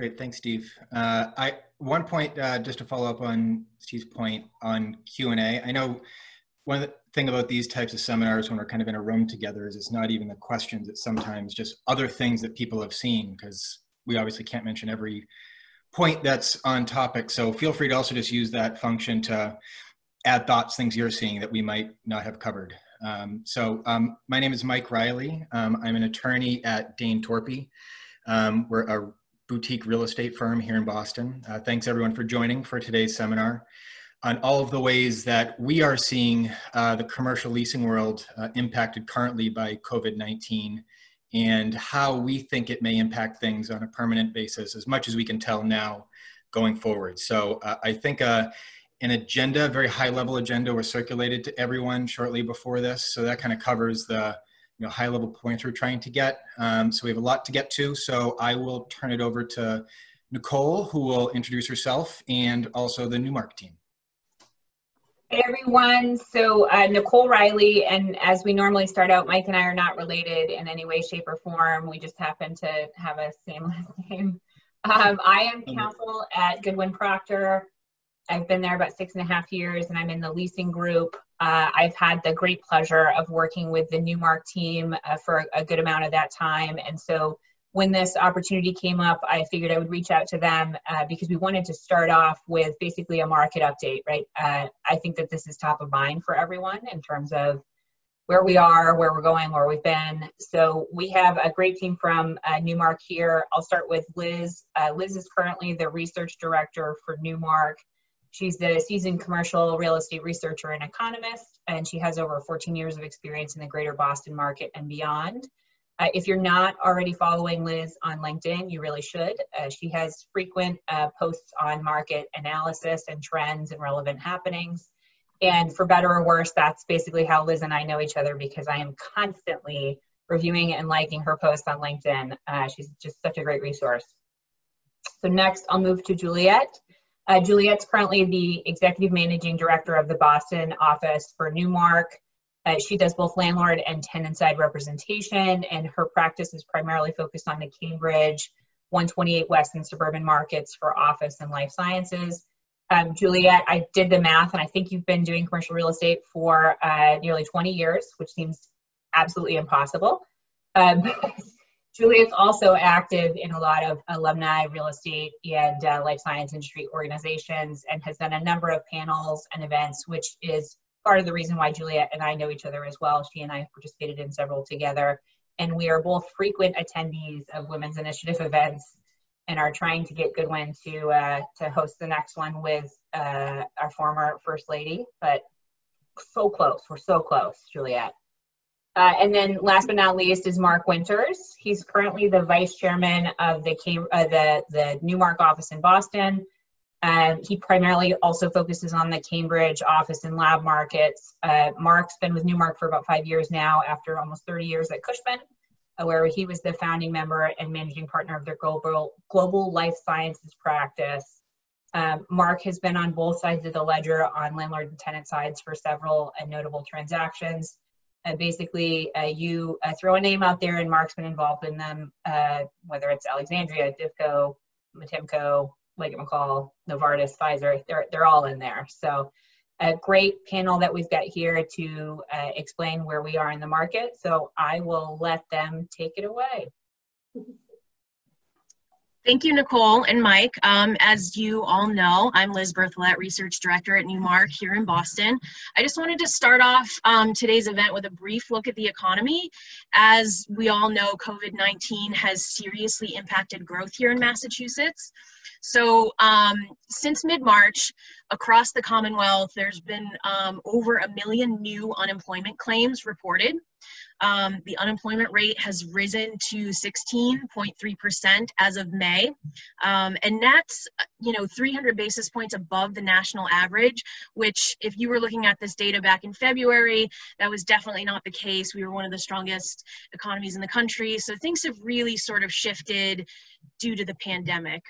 Great, thanks, Steve. Uh, I one point uh, just to follow up on Steve's point on Q and A. I know one thing about these types of seminars when we're kind of in a room together is it's not even the questions; it's sometimes just other things that people have seen because we obviously can't mention every point that's on topic. So feel free to also just use that function to add thoughts, things you're seeing that we might not have covered. Um, so um, my name is Mike Riley. Um, I'm an attorney at Dain Torpy. Um, we're a boutique real estate firm here in Boston. Uh, thanks everyone for joining for today's seminar on all of the ways that we are seeing uh, the commercial leasing world uh, impacted currently by COVID-19 and how we think it may impact things on a permanent basis as much as we can tell now going forward. So uh, I think uh, an agenda, very high level agenda was circulated to everyone shortly before this. So that kind of covers the you know, high level points we're trying to get. Um, so we have a lot to get to. So I will turn it over to Nicole, who will introduce herself and also the Newmark team. Hey everyone, so uh, Nicole Riley, and as we normally start out, Mike and I are not related in any way, shape, or form. We just happen to have a same last name. Um, I am counsel at Goodwin Procter. I've been there about six and a half years and I'm in the leasing group. Uh, I've had the great pleasure of working with the Newmark team uh, for a good amount of that time. And so when this opportunity came up, I figured I would reach out to them uh, because we wanted to start off with basically a market update, right? Uh, I think that this is top of mind for everyone in terms of where we are, where we're going, where we've been. So we have a great team from uh, Newmark here. I'll start with Liz. Uh, Liz is currently the research director for Newmark. She's the seasoned commercial real estate researcher and economist, and she has over 14 years of experience in the greater Boston market and beyond. Uh, if you're not already following Liz on LinkedIn, you really should. Uh, she has frequent uh, posts on market analysis and trends and relevant happenings. And for better or worse, that's basically how Liz and I know each other because I am constantly reviewing and liking her posts on LinkedIn. Uh, she's just such a great resource. So next, I'll move to Juliet. Uh, Juliet's currently the executive managing director of the Boston office for Newmark. Uh, she does both landlord and tenant side representation, and her practice is primarily focused on the Cambridge, 128 West, and suburban markets for office and life sciences. Um, Juliet, I did the math, and I think you've been doing commercial real estate for uh, nearly 20 years, which seems absolutely impossible. Um, Juliet's also active in a lot of alumni, real estate, and uh, life science industry organizations and has done a number of panels and events, which is part of the reason why Juliet and I know each other as well. She and I have participated in several together. And we are both frequent attendees of Women's Initiative events and are trying to get Goodwin to, uh, to host the next one with uh, our former First Lady. But so close, we're so close, Juliet. Uh, and then last but not least is Mark Winters. He's currently the vice chairman of the, uh, the, the Newmark office in Boston. Um, he primarily also focuses on the Cambridge office and lab markets. Uh, Mark's been with Newmark for about five years now after almost 30 years at Cushman, uh, where he was the founding member and managing partner of their global, global life sciences practice. Um, Mark has been on both sides of the ledger on landlord and tenant sides for several uh, notable transactions. Uh, basically, uh, you uh, throw a name out there and Mark's been involved in them, uh, whether it's Alexandria, Divco, MITIMCo, Leggat McCall, Novartis, Pfizer, they're, they're all in there. So a great panel that we've got here to uh, explain where we are in the market. So I will let them take it away. Thank you, Nicole and Mike. Um, as you all know, I'm Liz Berthelette, Research Director at Newmark here in Boston. I just wanted to start off um, today's event with a brief look at the economy. As we all know, COVID-19 has seriously impacted growth here in Massachusetts. So um, since mid-March, across the Commonwealth, there's been um, over a million new unemployment claims reported. Um, the unemployment rate has risen to 16.3% as of May. Um, and that's, you know, 300 basis points above the national average, which if you were looking at this data back in February, that was definitely not the case. We were one of the strongest economies in the country. So things have really sort of shifted due to the pandemic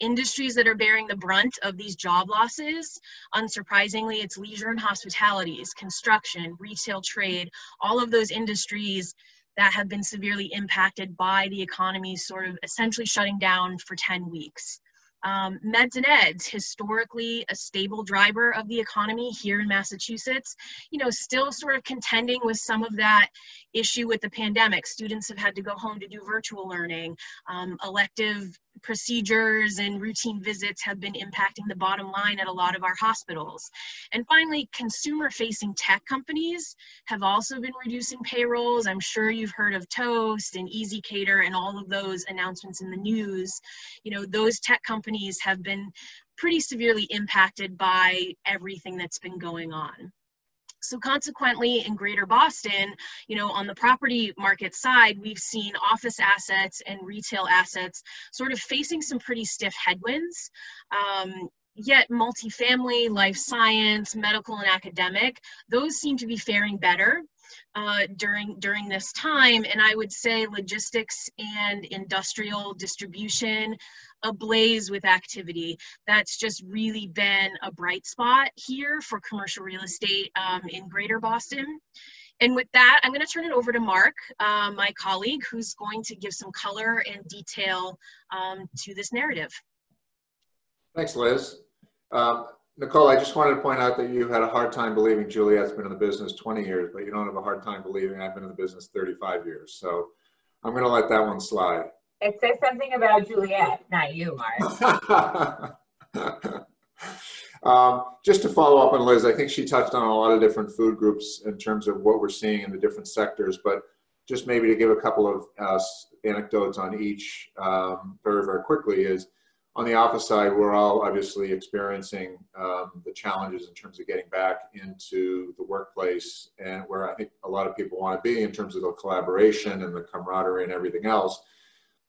industries that are bearing the brunt of these job losses, unsurprisingly, it's leisure and hospitalities, construction, retail trade, all of those industries that have been severely impacted by the economy sort of essentially shutting down for 10 weeks. Um, meds and eds, historically a stable driver of the economy here in Massachusetts, you know, still sort of contending with some of that issue with the pandemic. Students have had to go home to do virtual learning. Um, elective procedures and routine visits have been impacting the bottom line at a lot of our hospitals. And finally, consumer facing tech companies have also been reducing payrolls. I'm sure you've heard of Toast and ezCater and all of those announcements in the news. You know, those tech companies have been pretty severely impacted by everything that's been going on. So consequently, in greater Boston, you know, on the property market side, we've seen office assets and retail assets sort of facing some pretty stiff headwinds. Um, yet multifamily, life science, medical, and academic, those seem to be faring better uh, during during this time. And I would say logistics and industrial distribution ablaze with activity. That's just really been a bright spot here for commercial real estate um, in Greater Boston. And with that, I'm going to turn it over to Mark, uh, my colleague, who's going to give some color and detail um, to this narrative. Thanks, Liz. Um, Nicole, I just wanted to point out that you had a hard time believing Juliet's been in the business 20 years, but you don't have a hard time believing I've been in the business 35 years. So I'm going to let that one slide. It says something about Juliet, not you, Mark. um, just to follow up on Liz, I think she touched on a lot of different food groups in terms of what we're seeing in the different sectors, but just maybe to give a couple of uh, anecdotes on each um, very, very quickly is on the office side, we're all obviously experiencing um, the challenges in terms of getting back into the workplace and where I think a lot of people want to be in terms of the collaboration and the camaraderie and everything else.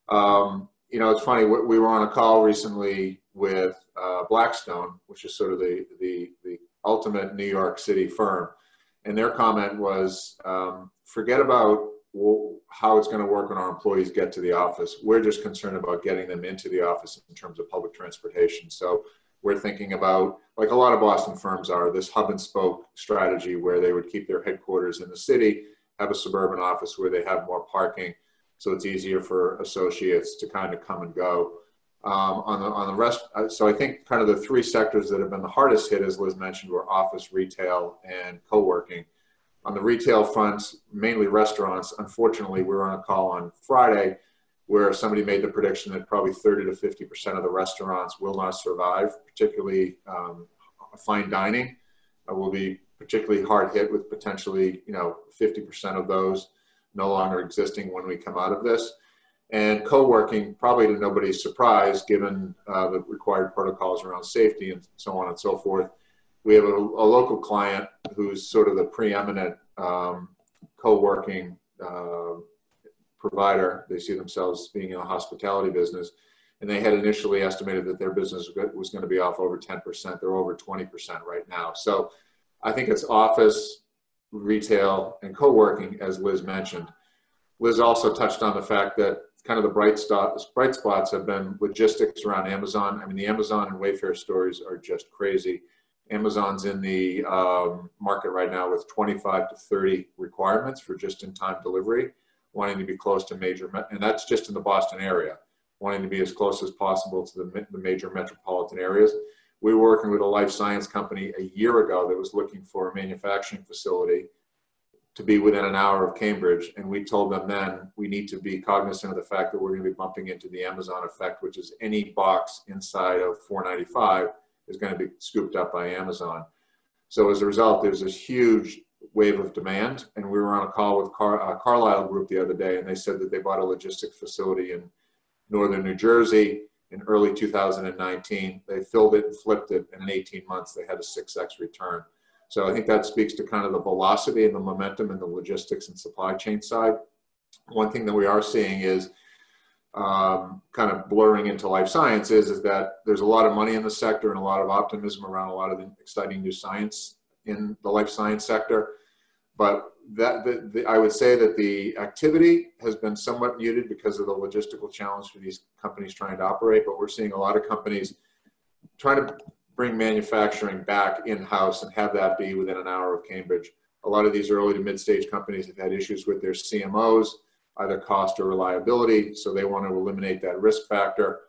Um, you know, it's funny, we were on a call recently with uh, Blackstone, which is sort of the, the, the ultimate New York City firm. And their comment was, um, forget about how it's going to work when our employees get to the office. We're just concerned about getting them into the office in terms of public transportation. So we're thinking about, like a lot of Boston firms are, this hub and spoke strategy where they would keep their headquarters in the city, have a suburban office where they have more parking, so it's easier for associates to kind of come and go. Um, on the on the rest, uh, so I think kind of the three sectors that have been the hardest hit, as Liz mentioned, were office, retail, and co-working on the retail front, mainly restaurants, unfortunately, we were on a call on Friday where somebody made the prediction that probably 30 to 50% of the restaurants will not survive, particularly um, fine dining uh, will be particularly hard hit with potentially, you know, 50% of those no longer existing when we come out of this. And co-working, probably to nobody's surprise, given uh, the required protocols around safety and so on and so forth, we have a, a, local client who's sort of the preeminent um, co-working uh, provider. They see themselves being in the hospitality business, and they had initially estimated that their business was going to be off over 10%. They're over 20% right now. So I think it's office, retail, and co-working, as Liz mentioned. Liz also touched on the fact that kind of the bright, bright spots have been logistics around Amazon. I mean, the Amazon and Wayfair stories are just crazy Amazon's in the um, market right now with 25 to 30 requirements for just-in-time delivery, wanting to be close to major, and that's just in the Boston area, wanting to be as close as possible to the, the major metropolitan areas. We were working with a life science company a year ago that was looking for a manufacturing facility to be within an hour of Cambridge. And we told them then we need to be cognizant of the fact that we're going to be bumping into the Amazon effect, which is any box inside of 495 is going to be scooped up by Amazon. So as a result, there's this huge wave of demand. And we were on a call with Car- uh, Carlyle Group the other day, and they said that they bought a logistics facility in northern New Jersey in early 2019. They filled it and flipped it, and in 18 months, they had a 6x return. So I think that speaks to kind of the velocity and the momentum in the logistics and supply chain side. One thing that we are seeing is um, kind of blurring into life sciences is that there's a lot of money in the sector and a lot of optimism around a lot of the exciting new science in the life science sector. But that the, the, I would say that the activity has been somewhat muted because of the logistical challenge for these companies trying to operate. But we're seeing a lot of companies trying to bring manufacturing back in house and have that be within an hour of Cambridge. A lot of these early to mid-stage companies have had issues with their CMOs, either cost or reliability, so they want to eliminate that risk factor.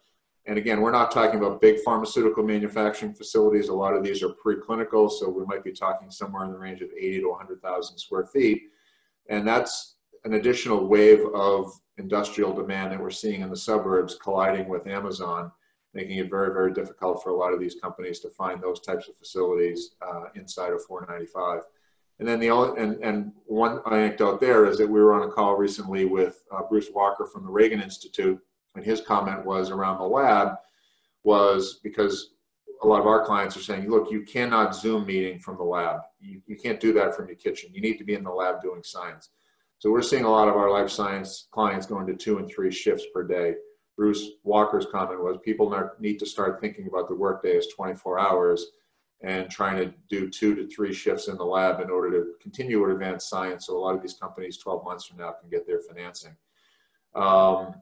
And again, we're not talking about big pharmaceutical manufacturing facilities. A lot of these are preclinical, so we might be talking somewhere in the range of 80 to 100,000 square feet. And that's an additional wave of industrial demand that we're seeing in the suburbs colliding with Amazon, making it very, very difficult for a lot of these companies to find those types of facilities uh, inside of 495. And then the only, and, and one anecdote there is that we were on a call recently with uh, Bruce Walker from the Ragon Institute, and his comment was around the lab was because a lot of our clients are saying, look, you cannot Zoom meeting from the lab. You, you can't do that from your kitchen. You need to be in the lab doing science. So we're seeing a lot of our life science clients going to two and three shifts per day. Bruce Walker's comment was people need to start thinking about the workday as 24 hours and trying to do two to three shifts in the lab in order to continue to advance science. So a lot of these companies 12 months from now can get their financing. Um,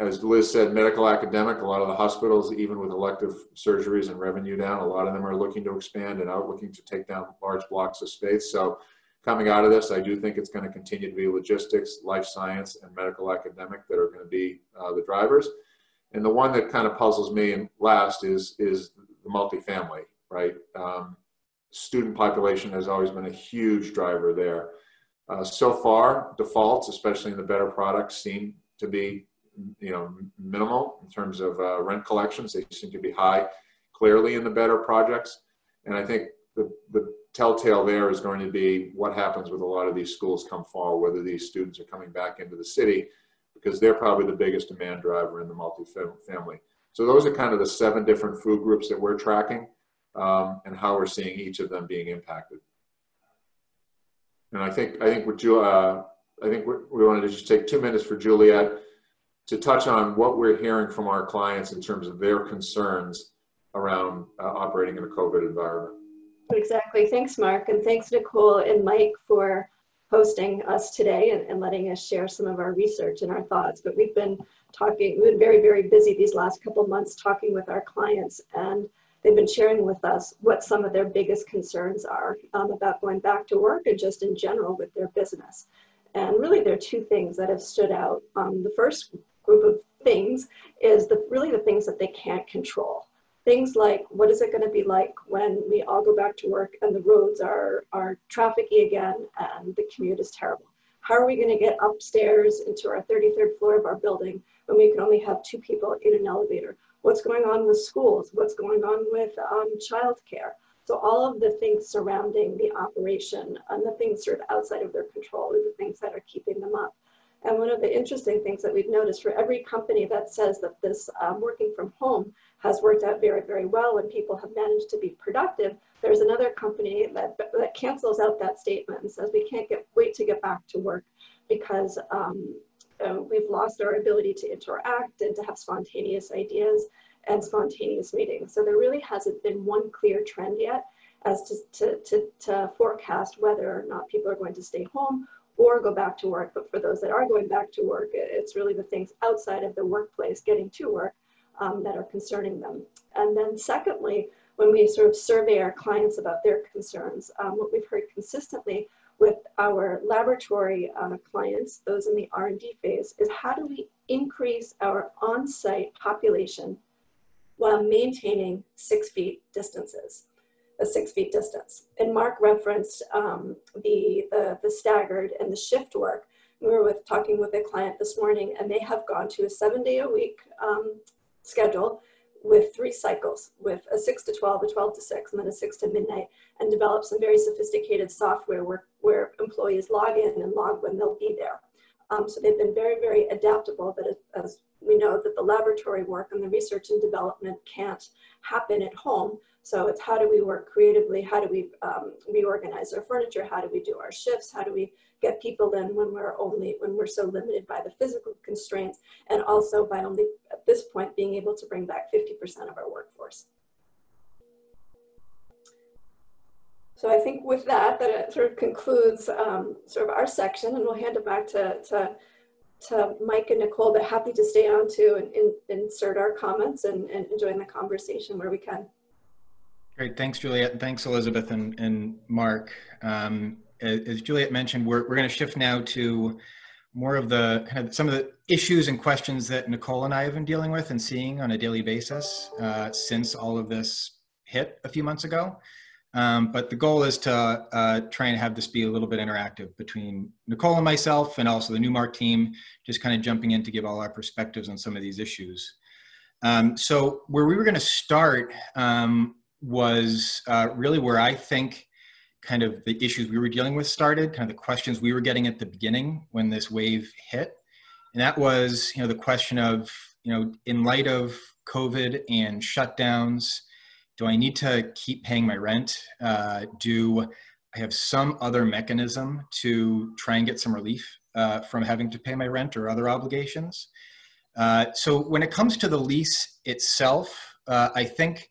as Liz said, medical academic, a lot of the hospitals, even with elective surgeries and revenue down, a lot of them are looking to expand and out looking to take down large blocks of space. So coming out of this, I do think it's going to continue to be logistics, life science, and medical academic that are going to be uh, the drivers. And the one that kind of puzzles me and last is is the multifamily, right? Um, student population has always been a huge driver there. Uh, so far, defaults, especially in the better products, seem to be you know minimal in terms of uh, rent collections. They seem to be high, clearly in the better projects. And I think the, the telltale there is going to be what happens with a lot of these schools come fall, whether these students are coming back into the city, because they're probably the biggest demand driver in the multifamily. So those are kind of the seven different food groups that we're tracking um, and how we're seeing each of them being impacted. And I think I think we uh, I think we wanted to just take two minutes for Juliet to touch on what we're hearing from our clients in terms of their concerns around uh, operating in a COVID environment. Exactly. Thanks, Mark. And thanks, Nicole and Mike, for hosting us today and, and, letting us share some of our research and our thoughts. But we've been talking, we've been very, very busy these last couple months talking with our clients, and they've been sharing with us what some of their biggest concerns are um, about going back to work and just in general with their business. And really, there are two things that have stood out. Um, the first group of things is the, really the things that they can't control things like what is it going to be like when we all go back to work and the roads are are trafficy again and the commute is terrible how are we going to get upstairs into our 33rd floor of our building when we can only have two people in an elevator what's going on with schools what's going on with um, childcare. So all of the things surrounding the operation and the things sort of outside of their control are the things that are keeping them up. And one of the interesting things that we've noticed for every company that says that this um, working from home has worked out very, very well and people have managed to be productive, there's another company that, that cancels out that statement and says we can't get wait to get back to work because um, uh, we've lost our ability to interact and to have spontaneous ideas and spontaneous meetings. So there really hasn't been one clear trend yet as to, to, to, to forecast whether or not people are going to stay home or go back to work. But for those that are going back to work, it's really the things outside of the workplace getting to work um, that are concerning them. And then secondly, when we sort of survey our clients about their concerns, um, what we've heard consistently with our laboratory uh, clients, those in the R&D phase, is how do we increase our on-site population while maintaining six feet distances? a six feet distance. And Mark referenced um, the, the, the staggered and the shift work. We were with talking with a client this morning and they have gone to a seven day a week um, schedule with three cycles with a 6 to 12, a 12 to 6, and then a 6 to midnight, and develop some very sophisticated software where, where employees log in and log when they'll be there. Um, so they've been very, very adaptable, but as we know that the laboratory work and the research and development can't happen at home. So it's how do we work creatively? How do we um, reorganize our furniture? How do we do our shifts? How do we get people in when we're only, when we're so limited by the physical constraints and also by only at this point being able to bring back 50% of our workforce. So I think with that, that it sort of concludes um, sort of our section and we'll hand it back to, to, to Mike and Nicole, but happy to stay on to and, and insert our comments and, and join the conversation where we can. Great, thanks, Juliet. Thanks, Elizabeth and, and Mark. Um, as Juliet mentioned, we're, we're going to shift now to more of the kind of some of the issues and questions that Nicole and I have been dealing with and seeing on a daily basis uh, since all of this hit a few months ago. Um, but the goal is to uh, try and have this be a little bit interactive between Nicole and myself and also the Newmark team, just kind of jumping in to give all our perspectives on some of these issues. Um, so where we were going to start um, was uh, really where I think kind of the issues we were dealing with started, kind of the questions we were getting at the beginning when this wave hit. And that was, you know, the question of, you know, in light of COVID and shutdowns, do I need to keep paying my rent? Uh, do I have some other mechanism to try and get some relief uh, from having to pay my rent or other obligations? Uh, so when it comes to the lease itself, uh, I think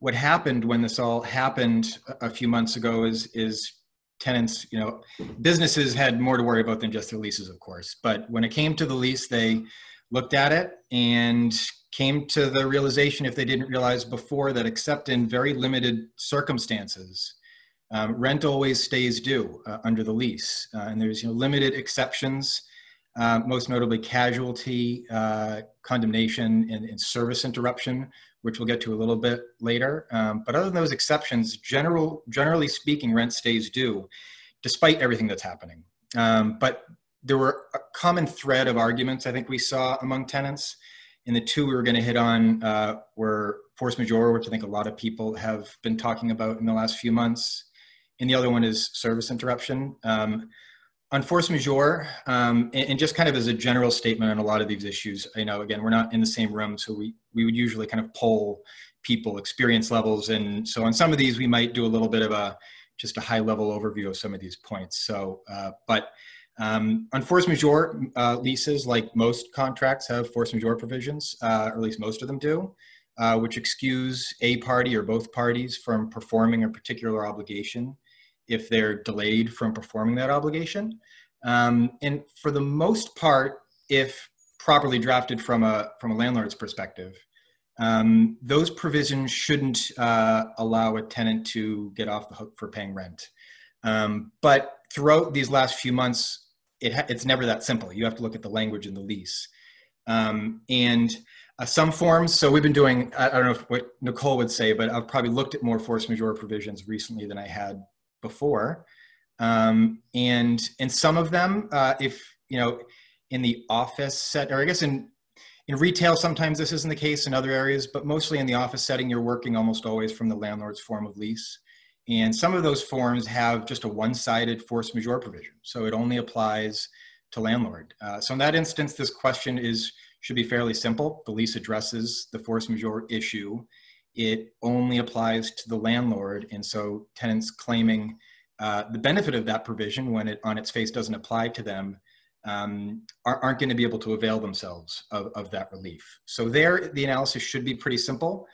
what happened when this all happened a few months ago is is tenants, you know, businesses had more to worry about than just their leases, of course. But when it came to the lease, they looked at it and came to the realization, if they didn't realize before, that except in very limited circumstances, um, rent always stays due uh, under the lease. Uh, and there's you know, limited exceptions, uh, most notably casualty, uh, condemnation, and, and service interruption which we'll get to a little bit later. Um, but other than those exceptions, general, generally speaking, rent stays due, despite everything that's happening. Um, but there were a common thread of arguments I think we saw among tenants. And the two we were going to hit on uh, were force majeure, which I think a lot of people have been talking about in the last few months. And the other one is service interruption. Um, on force majeure, um, and, and, just kind of as a general statement on a lot of these issues, you know, again, we're not in the same room, so we, we would usually kind of poll people experience levels. And so on some of these, we might do a little bit of a, just a high level overview of some of these points. So, uh, but um, on force majeure uh, leases, like most contracts have force majeure provisions, uh, or at least most of them do, uh, which excuse a party or both parties from performing a particular obligation if they're delayed from performing that obligation. Um, and for the most part, if properly drafted from a, from a landlord's perspective, um, those provisions shouldn't uh, allow a tenant to get off the hook for paying rent. Um, but throughout these last few months, it it's never that simple. You have to look at the language in the lease. Um, and uh, some forms, so we've been doing, I, I don't know what Nicole would say, but I've probably looked at more force majeure provisions recently than I had before. Um, and and some of them, uh, if you know, in the office set, or I guess in in retail, sometimes this isn't the case in other areas, but mostly in the office setting, you're working almost always from the landlord's form of lease. And some of those forms have just a one-sided force majeure provision, so it only applies to landlord. Uh, so in that instance, this question is should be fairly simple. The lease addresses the force majeure issue it only applies to the landlord. And so tenants claiming uh, the benefit of that provision when it on its face doesn't apply to them um, are, not going to be able to avail themselves of, of, that relief. So there, the analysis should be pretty simple.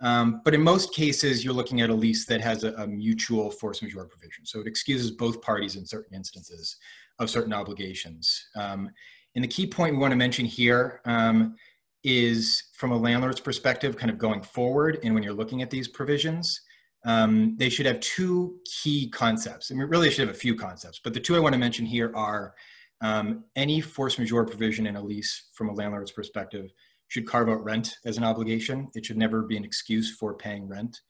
Um, but in most cases, you're looking at a lease that has a, a, mutual force majeure provision. So it excuses both parties in certain instances of certain obligations. Um, and the key point we want to mention here um, is from a landlord's perspective, kind of going forward, and when you're looking at these provisions, um, they should have two key concepts. I mean, really, they should have a few concepts, but the two I want to mention here are um, any force majeure provision in a lease from a landlord's perspective should carve out rent as an obligation. It should never be an excuse for paying rent.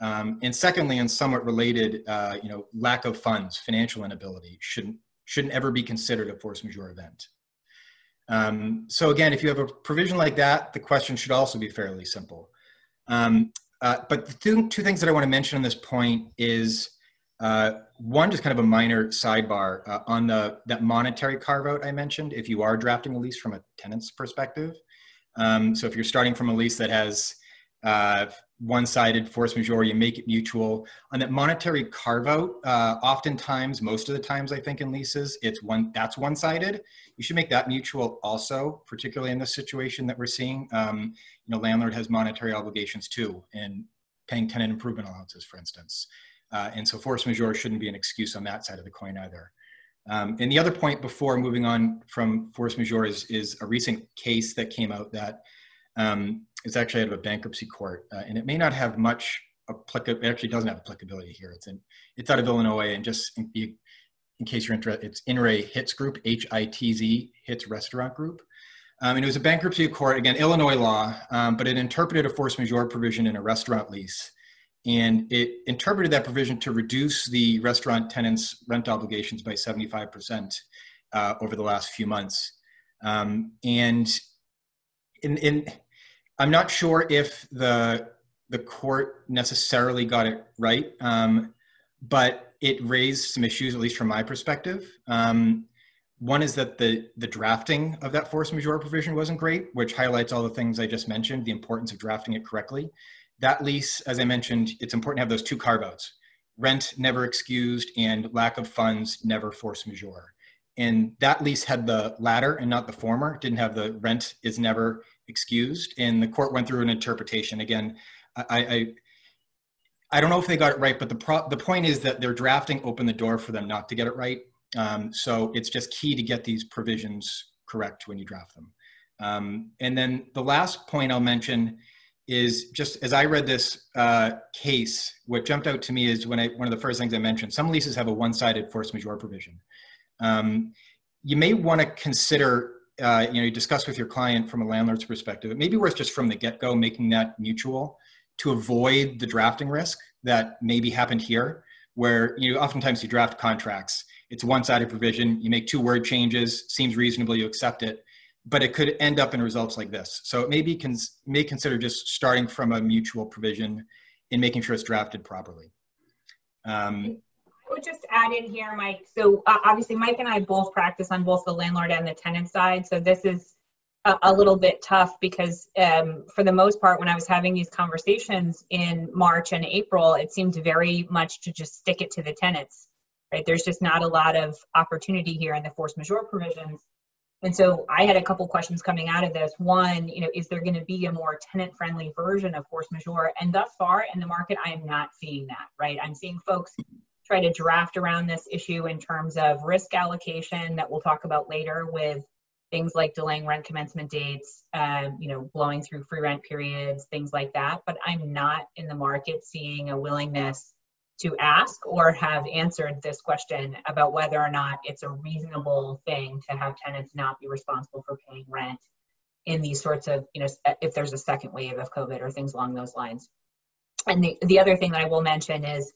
Um, and secondly, and somewhat related, uh, you know, lack of funds, financial inability shouldn't shouldn't ever be considered a force majeure event. Um, so again, if you have a provision like that, the question should also be fairly simple. Um, uh, but the two, two things that I want to mention on this point is uh, one, just kind of a minor sidebar uh, on the that monetary carve out I mentioned. If you are drafting a lease from a tenant's perspective, um, so if you're starting from a lease that has uh, one-sided force majeure, you make it mutual. On that monetary carve-out, uh, oftentimes, most of the times, I think in leases, it's one that's one-sided. You should make that mutual also, particularly in this situation that we're seeing. Um, you know, landlord has monetary obligations too, and paying tenant improvement allowances, for instance. Uh, and so force majeure shouldn't be an excuse on that side of the coin either. Um, and the other point before moving on from force majeure is, is a recent case that came out that um, is actually out of a bankruptcy court, uh, and it may not have much applicability. It actually doesn't have applicability here. It's in it's out of Illinois, and just be in case you're interested, it's In re Hitz Group, H-I-T-Z, Hitz Restaurant Group. Um, and it was a bankruptcy court, again, Illinois law, um, but it interpreted a force majeure provision in a restaurant lease. And it interpreted that provision to reduce the restaurant tenants' rent obligations by 75% uh, over the last few months. Um, and in, in, I'm not sure if the, the court necessarily got it right, um, but it raised some issues, at least from my perspective. Um, one is that the, the drafting of that force majeure provision wasn't great, which highlights all the things I just mentioned, the importance of drafting it correctly. That lease, as I mentioned, it's important to have those two carve outs rent never excused and lack of funds never force majeure. And that lease had the latter and not the former, didn't have the rent is never excused. And the court went through an interpretation. Again, I, I, I don't know if they got it right, but the, pro- the point is that their drafting opened the door for them not to get it right. Um, so it's just key to get these provisions correct when you draft them. Um, and then the last point I'll mention is just as I read this uh, case, what jumped out to me is when I, one of the first things I mentioned, some leases have a one-sided force majeure provision. Um, you may want to consider, uh, you know, you discuss with your client from a landlord's perspective. It may be worth just from the get-go making that mutual to avoid the drafting risk that maybe happened here, where you know, oftentimes you draft contracts it's one-sided provision. You make two word changes, seems reasonable, you accept it, but it could end up in results like this. So it may be cons- may consider just starting from a mutual provision and making sure it's drafted properly. Um, would just add in here, Mike. So uh, obviously, Mike and I both practice on both the landlord and the tenant side. So this is a, a little bit tough because, um, for the most part, when I was having these conversations in March and April, it seemed very much to just stick it to the tenants right? There's just not a lot of opportunity here in the force majeure provisions. And so I had a couple questions coming out of this. One, you know, is there going to be a more tenant-friendly version of force majeure? And thus far in the market, I am not seeing that, right? I'm seeing folks try to draft around this issue in terms of risk allocation that we'll talk about later with things like delaying rent commencement dates, um, you know, blowing through free rent periods, things like that. But I'm not in the market seeing a willingness to ask or have answered this question about whether or not it's a reasonable thing to have tenants not be responsible for paying rent in these sorts of, you know, if there's a second wave of COVID or things along those lines. And the, the other thing that I will mention is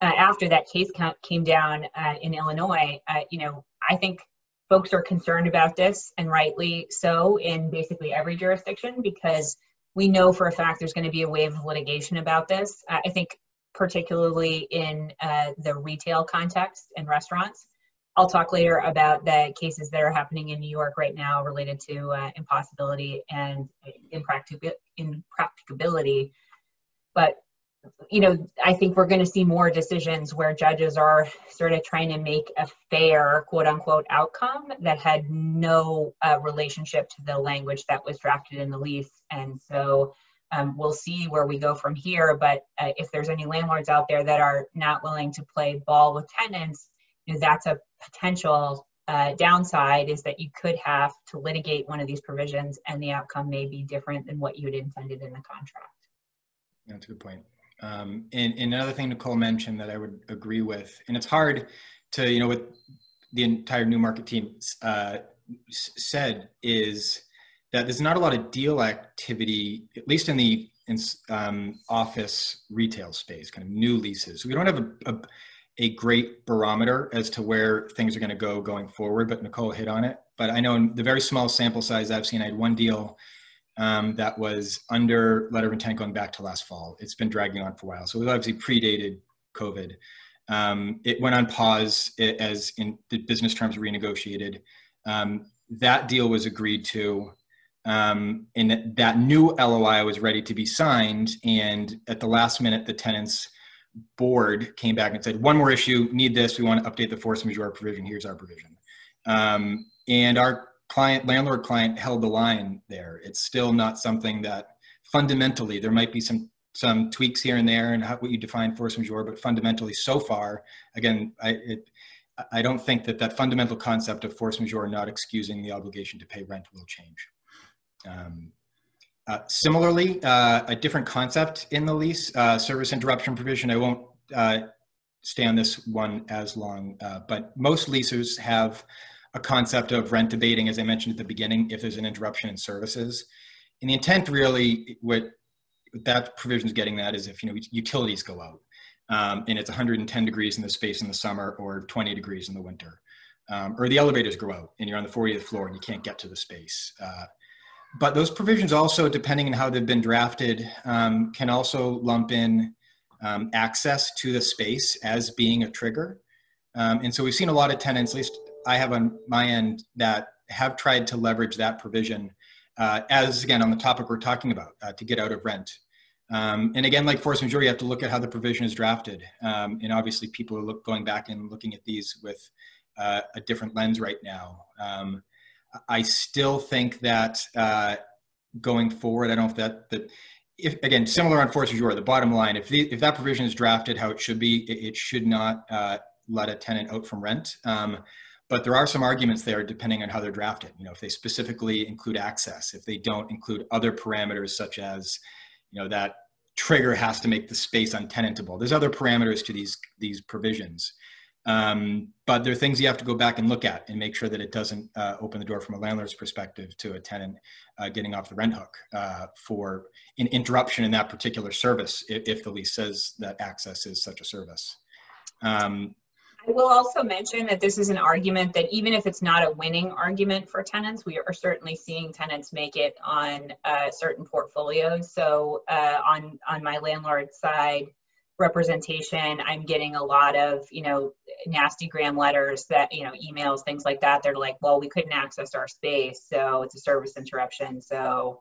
uh, after that case count came down uh, in Illinois, uh, you know, I think folks are concerned about this and rightly so in basically every jurisdiction because we know for a fact there's going to be a wave of litigation about this. I think particularly in uh, the retail context and restaurants. I'll talk later about the cases that are happening in New York right now related to uh, impossibility and impracticability. But you know, I think we're going to see more decisions where judges are sort of trying to make a fair, quote unquote, outcome that had no uh, relationship to the language that was drafted in the lease. And so um, we'll see where we go from here. But uh, if there's any landlords out there that are not willing to play ball with tenants, you know, that's a potential uh, downside is that you could have to litigate one of these provisions and the outcome may be different than what you had intended in the contract. That's a good point. Um, and, and, another thing Nicole mentioned that I would agree with, and it's hard to, you know, what the entire Newmark team uh, said is that there's not a lot of deal activity, at least in the in, um, office retail space, kind of new leases. We don't have a, a, a great barometer as to where things are going to go going forward, but Nicole hit on it. But I know in the very small sample size I've seen, I had one deal um, that was under letter of intent going back to last fall. It's been dragging on for a while. So it obviously predated COVID. Um, it went on pause as in the business terms were renegotiated. Um, that deal was agreed to um, and that new LOI was ready to be signed. And at the last minute, the tenants board came back and said, one more issue, need this, we want to update the force majeure provision, here's our provision. Um, and our client, landlord client held the line there. It's still not something that fundamentally, there might be some some tweaks here and there and how what you define force majeure, but fundamentally so far, again, I, it, I don't think that that fundamental concept of force majeure not excusing the obligation to pay rent will change. Um, uh, similarly, uh, a different concept in the lease, uh, service interruption provision. I won't uh, stay on this one as long, uh, but most leases have a concept of rent abating, as I mentioned at the beginning, if there's an interruption in services. And the intent really, what that provision is getting at is if you know utilities go out um, and it's 110 degrees in the space in the summer or 20 degrees in the winter, um, or the elevators go out and you're on the 40th floor and you can't get to the space. Uh, but those provisions also, depending on how they've been drafted, um, can also lump in um, access to the space as being a trigger. Um, and so we've seen a lot of tenants, at least I have on my end, that have tried to leverage that provision uh, as, again, on the topic we're talking about, uh, to get out of rent. Um, and again, like force majeure, you have to look at how the provision is drafted. Um, and obviously people are look, going back and looking at these with uh, a different lens right now. Um, I still think that uh, going forward, I don't know if that, that if, again, similar on force majeure, the bottom line, if, the, if that provision is drafted how it should be, it, it should not uh, let a tenant out from rent. Um, but there are some arguments there depending on how they're drafted. You know, if they specifically include access, if they don't include other parameters such as, you know, that trigger has to make the space untenantable. There's other parameters to these, these provisions. Um, but there are things you have to go back and look at and make sure that it doesn't uh, open the door from a landlord's perspective to a tenant uh, getting off the rent hook uh, for an interruption in that particular service if, if, the lease says that access is such a service. Um, will also mention that this is an argument that even if it's not a winning argument for tenants, we are certainly seeing tenants make it on uh, certain portfolios. So uh, on on my landlord side, representation i'm getting a lot of you know nasty gram letters that you know emails things like that. They're like well we couldn't access our space so it's a service interruption so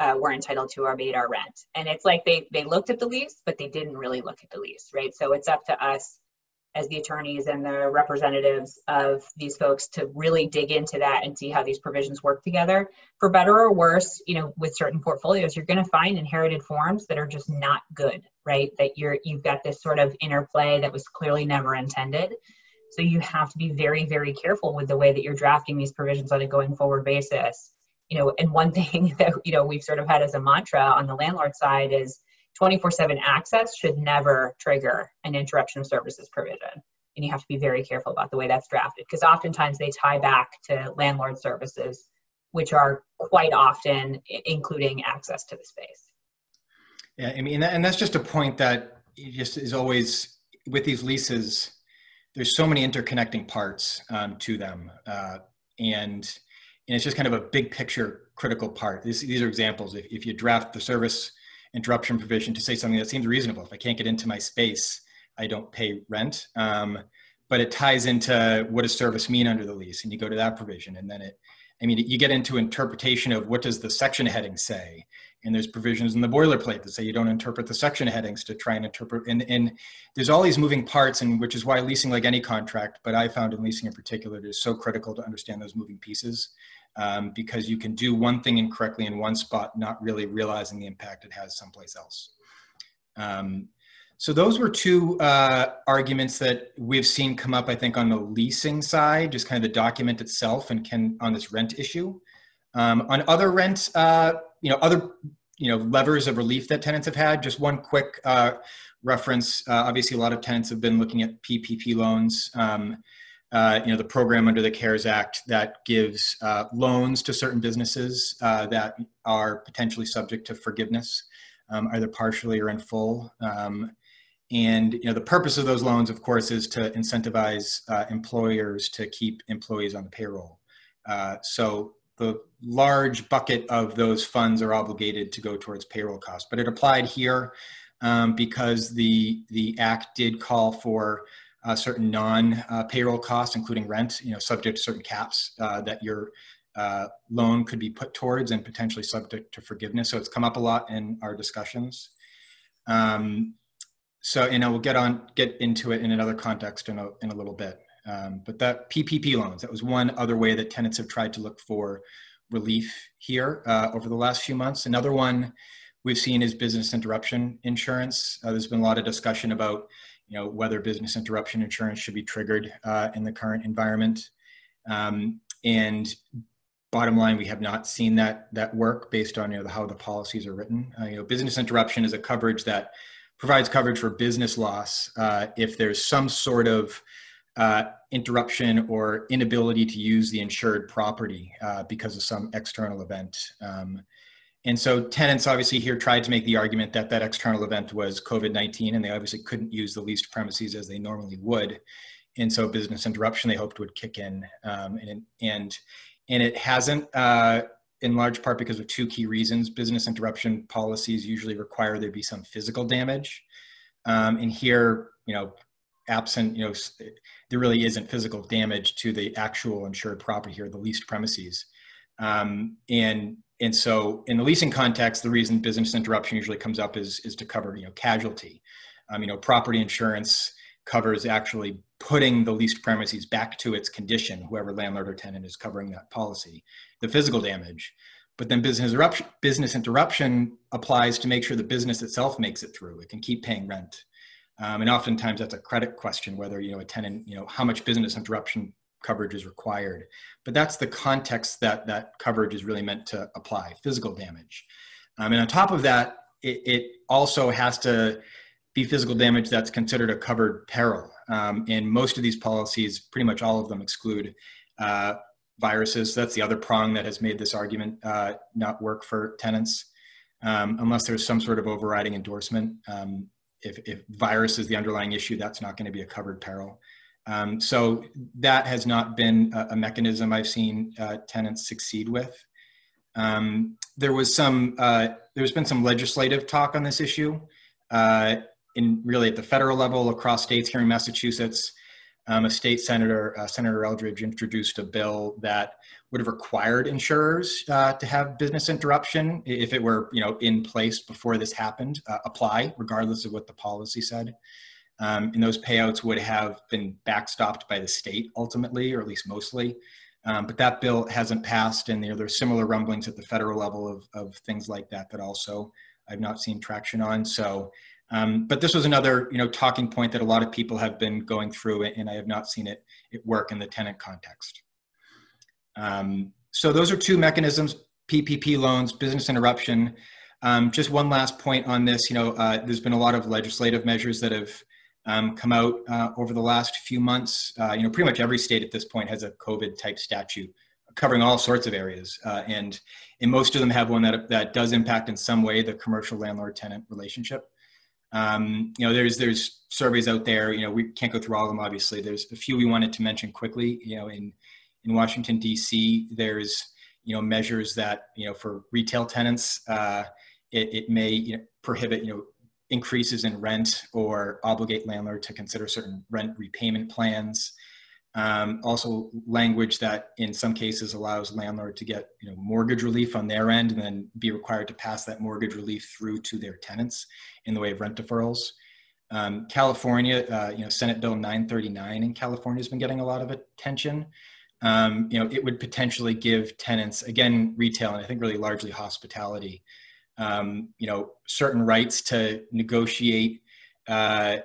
uh, we're entitled to abate our rent. And it's like they they looked at the lease but they didn't really look at the lease right? So it's up to us as the attorneys and the representatives of these folks to really dig into that and see how these provisions work together. For better or worse, you know, with certain portfolios, you're going to find inherited forms that are just not good, right? That you're you've got this sort of interplay that was clearly never intended. So you have to be very, very careful with the way that you're drafting these provisions on a going forward basis. You know, and one thing that you know we've sort of had as a mantra on the landlord side is 24 7 access should never trigger an interruption of services provision. And you have to be very careful about the way that's drafted because oftentimes they tie back to landlord services, which are quite often including access to the space. Yeah, I mean, and that's just a point that just is always with these leases. There's so many interconnecting parts um, to them, uh, and and it's just kind of a big picture critical part. This, these are examples. If, if you draft the service interruption provision to say something that seems reasonable. If I can't get into my space, I don't pay rent. Um, but it ties into what does service mean under the lease, and you go to that provision, and then it. I mean, you get into interpretation of what does the section heading say, and there's provisions in the boilerplate that say you don't interpret the section headings to try and interpret. And, and there's all these moving parts, and which is why leasing, like any contract, but I found in leasing in particular, it is so critical to understand those moving pieces um, because you can do one thing incorrectly in one spot, not really realizing the impact it has someplace else. Um, so those were two uh, arguments that we've seen come up, I think, on the leasing side, just kind of the document itself and can on this rent issue. Um, on other rent, uh, you know, other you know levers of relief that tenants have had. Just one quick uh, reference. Uh, obviously, a lot of tenants have been looking at PPP loans. Um, uh, you know, the program under the CARES Act that gives uh, loans to certain businesses uh, that are potentially subject to forgiveness, um, either partially or in full. Um, and you know, the purpose of those loans, of course, is to incentivize uh, employers to keep employees on the payroll. Uh, so the large bucket of those funds are obligated to go towards payroll costs, but it applied here um, because the the act did call for uh, certain non-payroll costs, including rent, you know, subject to certain caps uh, that your uh, loan could be put towards and potentially subject to forgiveness. So it's come up a lot in our discussions. Um, so, know, we'll get on, get into it in another context in a, in a little bit. Um, but that PPP loans, that was one other way that tenants have tried to look for relief here uh, over the last few months. Another one we've seen is business interruption insurance. Uh, there's been a lot of discussion about you know, whether business interruption insurance should be triggered uh, in the current environment. Um, and bottom line, we have not seen that that work based on you know how the policies are written. Uh, you know, business interruption is a coverage that provides coverage for business loss uh, if there's some sort of uh, interruption or inability to use the insured property uh, because of some external event. Um, and so tenants obviously here tried to make the argument that that external event was COVID-19 and they obviously couldn't use the leased premises as they normally would. And so business interruption they hoped would kick in. Um, and, and, and it hasn't uh, in large part because of two key reasons. Business interruption policies usually require there be some physical damage. Um, and here, you know, absent, you know, there really isn't physical damage to the actual insured property here, the leased premises. Um, and and so in the leasing context, the reason business interruption usually comes up is, is to cover, you know, casualty. Um, you know, property insurance covers actually putting the leased premises back to its condition, whoever landlord or tenant is covering that policy, the physical damage. But then business interruption, business interruption applies to make sure the business itself makes it through. It can keep paying rent. Um, and oftentimes that's a credit question, whether, you know, a tenant, you know, how much business interruption coverage is required. But that's the context that that coverage is really meant to apply, physical damage. Um, and on top of that, it, it, also has to be physical damage that's considered a covered peril. Um, and most of these policies, pretty much all of them exclude uh, viruses. That's the other prong that has made this argument uh, not work for tenants, um, unless there's some sort of overriding endorsement. Um, if, if virus is the underlying issue, that's not going to be a covered peril. Um, so that has not been a, a mechanism I've seen uh, tenants succeed with. Um, there was some, uh, there's been some legislative talk on this issue, uh, in really at the federal level across states here in Massachusetts. Um, a state senator, uh, Senator Eldridge, introduced a bill that would have required insurers uh, to have business interruption if it were, you know, in place before this happened, uh, apply regardless of what the policy said. Um, and those payouts would have been backstopped by the state ultimately, or at least mostly. Um, but that bill hasn't passed, and there, there's similar rumblings at the federal level of, of things like that that also I've not seen traction on. So, um, but this was another you know talking point that a lot of people have been going through, and I have not seen it it work in the tenant context. Um, so those are two mechanisms: PPP loans, business interruption. Um, just one last point on this. You know, uh, there's been a lot of legislative measures that have um, come out uh, over the last few months. Uh, you know, pretty much every state at this point has a COVID type statute covering all sorts of areas. Uh, and, and most of them have one that, that does impact in some way the commercial landlord tenant relationship. Um, you know, there's, there's surveys out there, you know, we can't go through all of them, obviously. There's a few we wanted to mention quickly, you know, in, in Washington, DC, there's, you know, measures that, you know, for retail tenants, uh, it, it may you know, prohibit, you know, increases in rent or obligate landlord to consider certain rent repayment plans. Um, also language that in some cases allows landlord to get you know, mortgage relief on their end and then be required to pass that mortgage relief through to their tenants in the way of rent deferrals. Um, California, uh, you know, Senate Bill 939 in California has been getting a lot of attention. Um, you know, it would potentially give tenants, again, retail and I think really largely hospitality, um, you know, certain rights to negotiate, uh,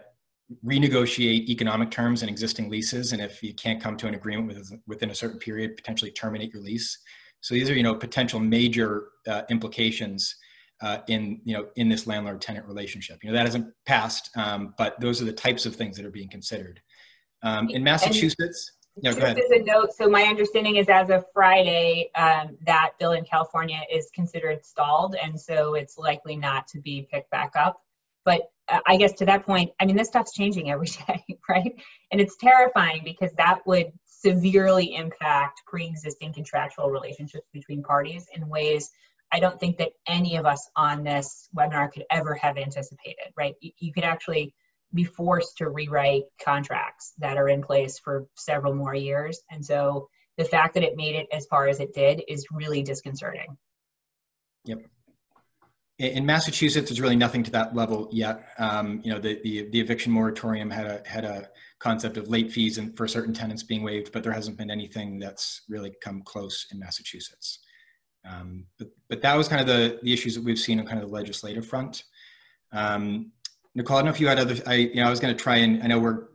renegotiate economic terms in existing leases, and if you can't come to an agreement with, within a certain period, potentially terminate your lease. So these are, you know, potential major uh, implications uh, in, you know, in this landlord-tenant relationship. You know, that hasn't passed, um, but those are the types of things that are being considered. Um, in Massachusetts, yeah, Just as a note, so my understanding is as of Friday, um, that bill in California is considered stalled, and so it's likely not to be picked back up. But uh, I guess to that point, I mean, this stuff's changing every day, right? And it's terrifying because that would severely impact pre-existing contractual relationships between parties in ways I don't think that any of us on this webinar could ever have anticipated, right? You, you could actually be forced to rewrite contracts that are in place for several more years. And so the fact that it made it as far as it did is really disconcerting. Yep. In Massachusetts, there's really nothing to that level yet. Um, you know, the, the, the eviction moratorium had a had a concept of late fees and for certain tenants being waived, but there hasn't been anything that's really come close in Massachusetts. Um, but, but that was kind of the, the issues that we've seen on kind of the legislative front. Um, Nicole, I don't know if you had other, I, you know, I was going to try and, I know we're,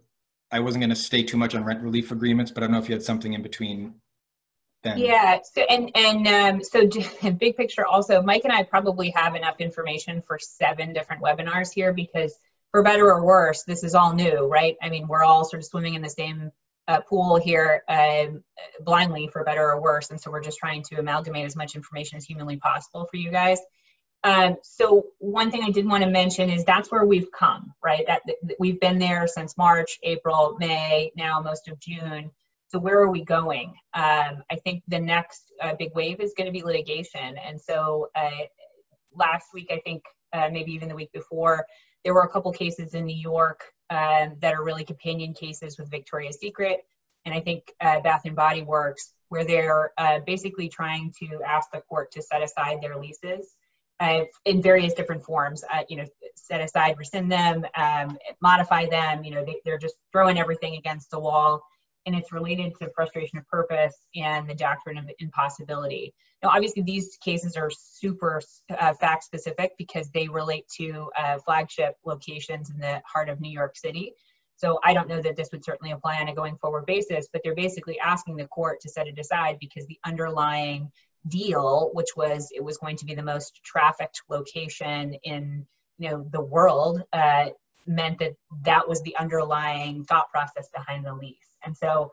I wasn't going to stay too much on rent relief agreements, but I don't know if you had something in between then. Yeah, so, and, and um, so big picture also, Mike and I probably have enough information for seven different webinars here because for better or worse, this is all new, right? I mean, we're all sort of swimming in the same uh, pool here uh, blindly, for better or worse. And so we're just trying to amalgamate as much information as humanly possible for you guys. Um, so one thing I did want to mention is that's where we've come, right? That, that, we've been there since March, April, May, now most of June. So where are we going? Um, I think the next uh, big wave is going to be litigation. And so uh, last week, I think uh, maybe even the week before, there were a couple cases in New York um, that are really companion cases with Victoria's Secret, and I think uh, Bath and Body Works, where they're uh, basically trying to ask the court to set aside their leases uh, in various different forms. Uh, you know, set aside, rescind them, um, modify them. You know, they, they're just throwing everything against the wall and it's related to frustration of purpose and the doctrine of impossibility. Now, obviously, these cases are super uh, fact specific because they relate to uh, flagship locations in the heart of New York City. So I don't know that this would certainly apply on a going forward basis, but they're basically asking the court to set it aside because the underlying deal, which was it was going to be the most trafficked location in you know the world, uh, meant that that was the underlying thought process behind the lease. And so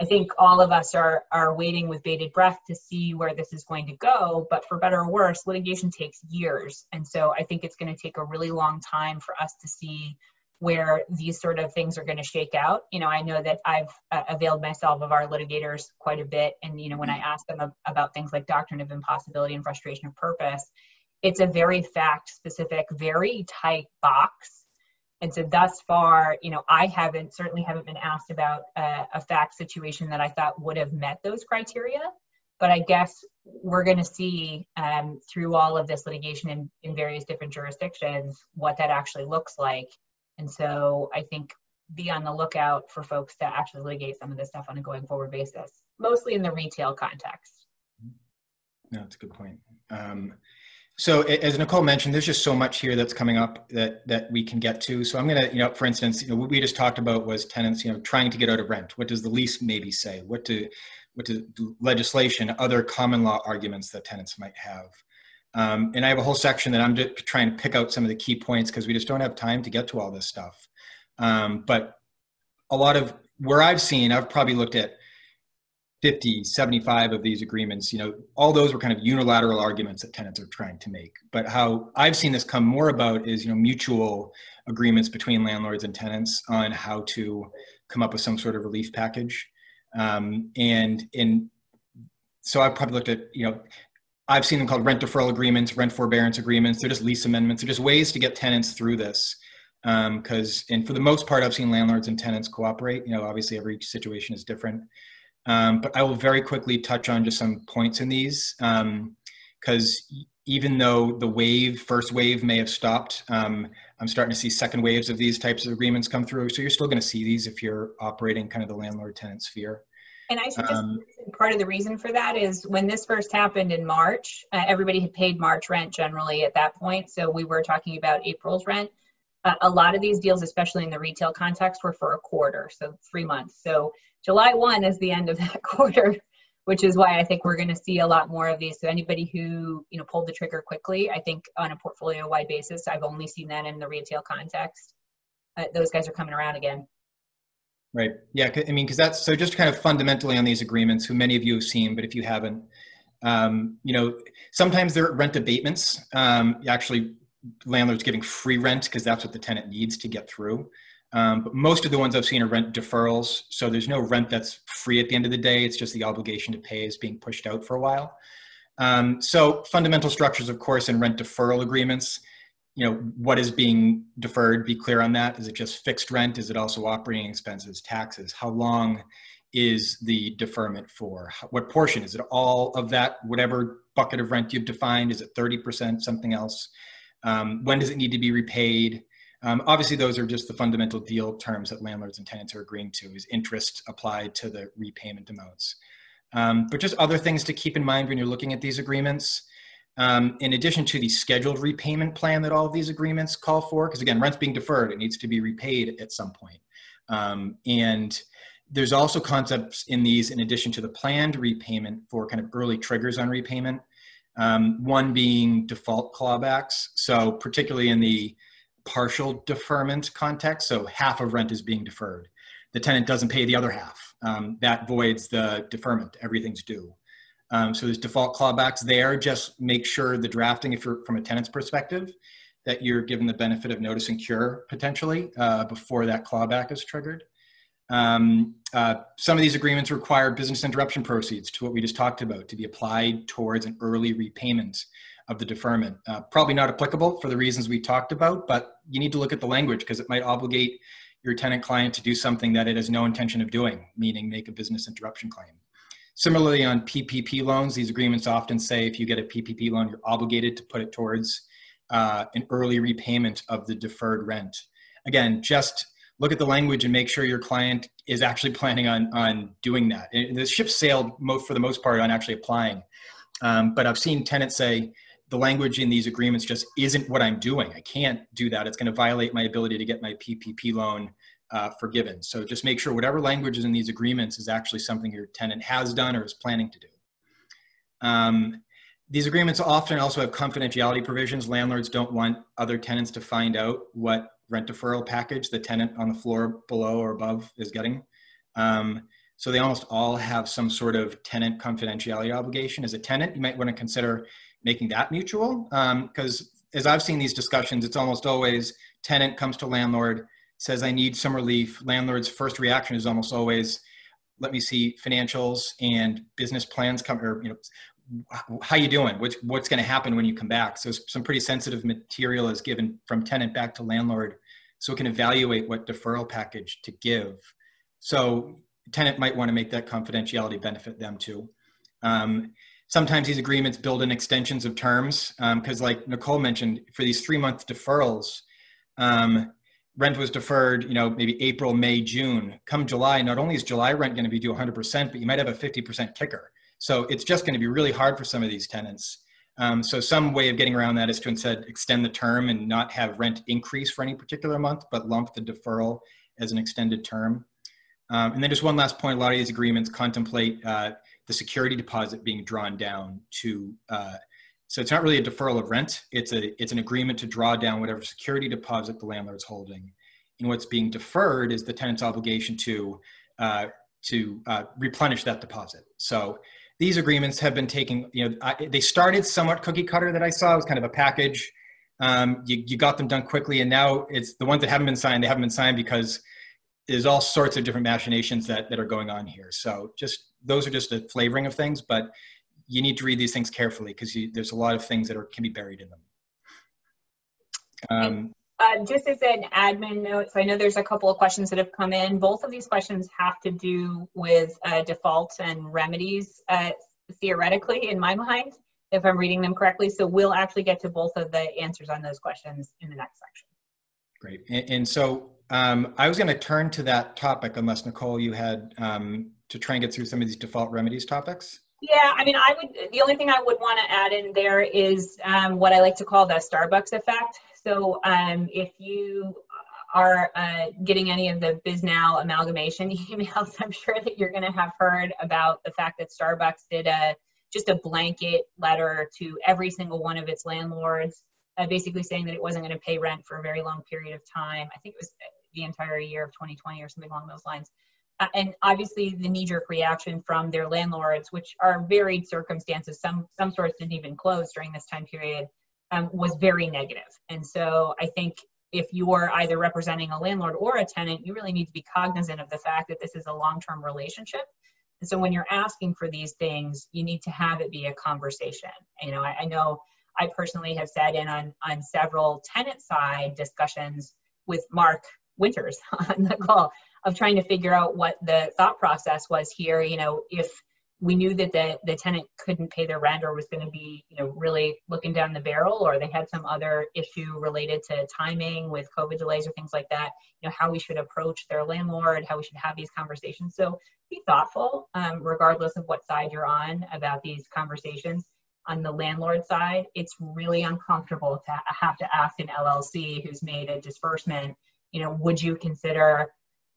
I think all of us are, are waiting with bated breath to see where this is going to go. But for better or worse, litigation takes years. And so I think it's going to take a really long time for us to see where these sort of things are going to shake out. You know, I know that I've uh, availed myself of our litigators quite a bit. And, you know, when I ask them ab- about things like doctrine of impossibility and frustration of purpose, it's a very fact specific, very tight box and so thus far, you know, I haven't certainly haven't been asked about a, a fact situation that I thought would have met those criteria. But I guess we're going to see um, through all of this litigation in, in various different jurisdictions what that actually looks like. And so I think be on the lookout for folks to actually litigate some of this stuff on a going forward basis, mostly in the retail context. No, that's a good point. Um, so as Nicole mentioned, there's just so much here that's coming up that that we can get to. So I'm gonna, you know, for instance, you know, what we just talked about was tenants, you know, trying to get out of rent. What does the lease maybe say? What do what do legislation, other common law arguments that tenants might have? Um, and I have a whole section that I'm just trying to pick out some of the key points because we just don't have time to get to all this stuff. Um, but a lot of where I've seen, I've probably looked at 50, 75 of these agreements, you know, all those were kind of unilateral arguments that tenants are trying to make. But how I've seen this come more about is, you know, mutual agreements between landlords and tenants on how to come up with some sort of relief package. Um, and in so I've probably looked at, you know, I've seen them called rent deferral agreements, rent forbearance agreements. They're just lease amendments. They're just ways to get tenants through this. Because, um, and for the most part, I've seen landlords and tenants cooperate. You know, obviously every situation is different. Um, but I will very quickly touch on just some points in these because um, even though the wave, first wave may have stopped, um, I'm starting to see second waves of these types of agreements come through. So you're still going to see these if you're operating kind of the landlord tenant sphere. And I suggest um, part of the reason for that is when this first happened in March, uh, everybody had paid March rent generally at that point. So we were talking about April's rent. Uh, a lot of these deals, especially in the retail context, were for a quarter, so three months. So July 1 is the end of that quarter, which is why I think we're going to see a lot more of these. So anybody who, you know, pulled the trigger quickly, I think on a portfolio wide basis, I've only seen that in the retail context. Uh, those guys are coming around again. Right. Yeah. I mean, because that's so just kind of fundamentally on these agreements, who many of you have seen, but if you haven't, um, you know, sometimes there are rent abatements. Um, actually, landlords giving free rent because that's what the tenant needs to get through. Um, but most of the ones I've seen are rent deferrals. So there's no rent that's free at the end of the day. It's just the obligation to pay is being pushed out for a while. Um, so fundamental structures, of course, in rent deferral agreements, you know, what is being deferred, be clear on that. Is it just fixed rent? Is it also operating expenses, taxes? How long is the deferment for? What portion? Is it all of that, whatever bucket of rent you've defined? Is it 30%, something else? Um, when does it need to be repaid? Um, obviously, those are just the fundamental deal terms that landlords and tenants are agreeing to is interest applied to the repayment amounts. Um, but just other things to keep in mind when you're looking at these agreements. Um, in addition to the scheduled repayment plan that all of these agreements call for, because again, rent's being deferred, it needs to be repaid at some point. Um, and there's also concepts in these, in addition to the planned repayment for kind of early triggers on repayment. Um, one being default clawbacks. So particularly in the partial deferment context. So half of rent is being deferred. The tenant doesn't pay the other half. Um, that voids the deferment. Everything's due. Um, so there's default clawbacks there. Just make sure the drafting, if you're from a tenant's perspective, that you're given the benefit of notice and cure potentially uh, before that clawback is triggered. Um, uh, some of these agreements require business interruption proceeds to what we just talked about to be applied towards an early repayment of the deferment. Uh, probably not applicable for the reasons we talked about, but you need to look at the language because it might obligate your tenant client to do something that it has no intention of doing, meaning make a business interruption claim. Similarly, on PPP loans, these agreements often say if you get a PPP loan, you're obligated to put it towards uh, an early repayment of the deferred rent. Again, just look at the language and make sure your client is actually planning on, on doing that. And the ship sailed for the most part on actually applying. Um, but I've seen tenants say the language in these agreements just isn't what I'm doing. I can't do that. It's going to violate my ability to get my PPP loan uh, forgiven. So just make sure whatever language is in these agreements is actually something your tenant has done or is planning to do. Um, these agreements often also have confidentiality provisions. Landlords don't want other tenants to find out what rent deferral package the tenant on the floor below or above is getting. Um, so they almost all have some sort of tenant confidentiality obligation. As a tenant, you might want to consider making that mutual because um, as I've seen these discussions, it's almost always tenant comes to landlord, says, I need some relief. Landlord's first reaction is almost always, let me see financials and business plans come, or, you know, how you doing? What's, what's going to happen when you come back? So some pretty sensitive material is given from tenant back to landlord so it can evaluate what deferral package to give. So tenant might want to make that confidentiality benefit them too. Um, sometimes these agreements build in extensions of terms because um, like nicole mentioned for these three month deferrals um, rent was deferred, you know, maybe April, May, June. Come July, not only is July rent going to be due 100%, but you might have a 50% kicker. So it's just going to be really hard for some of these tenants. Um, so some way of getting around that is to instead extend the term and not have rent increase for any particular month, but lump the deferral as an extended term. Um, and then just one last point, a lot of these agreements contemplate uh, the security deposit being drawn down to uh, so it's not really a deferral of rent. It's a it's an agreement to draw down whatever security deposit the landlord's holding. And what's being deferred is the tenant's obligation to uh, to uh, replenish that deposit. So these agreements have been taking, you know, I, they started somewhat cookie cutter that I saw. It was kind of a package. Um, you, you got them done quickly, and now it's the ones that haven't been signed. They haven't been signed because there's all sorts of different machinations that, that are going on here. So just those are just a flavoring of things, but you need to read these things carefully because there's a lot of things that are can be buried in them. Um, uh, just as an admin note, so I know there's a couple of questions that have come in. Both of these questions have to do with uh, defaults and remedies, uh, theoretically, in my mind, if I'm reading them correctly. So we'll actually get to both of the answers on those questions in the next section. Great. And, and so um, I was going to turn to that topic, unless Nicole, you had um, to try and get through some of these default remedies topics. Yeah, I mean, I would. The only thing I would want to add in there is um, what I like to call the Starbucks effect. So, um, if you are uh, getting any of the Bisnow amalgamation emails, I'm sure that you're going to have heard about the fact that Starbucks did a just a blanket letter to every single one of its landlords, uh, basically saying that it wasn't going to pay rent for a very long period of time. I think it was the entire year of 2020 or something along those lines. Uh, and obviously the knee-jerk reaction from their landlords, which are varied circumstances, some some stores didn't even close during this time period, um, was very negative. And so I think if you're either representing a landlord or a tenant, you really need to be cognizant of the fact that this is a long-term relationship. And so when you're asking for these things, you need to have it be a conversation. You know, I, I know I personally have sat in on on several tenant side discussions with Mark Winters on the call of trying to figure out what the thought process was here. You know, if we knew that the, the tenant couldn't pay their rent or was going to be, you know, really looking down the barrel or they had some other issue related to timing with COVID delays or things like that, you know, how we should approach their landlord, how we should have these conversations. So be thoughtful, um, regardless of what side you're on about these conversations. On the landlord side, it's really uncomfortable to have to ask an LLC who's made a disbursement, you know, would you consider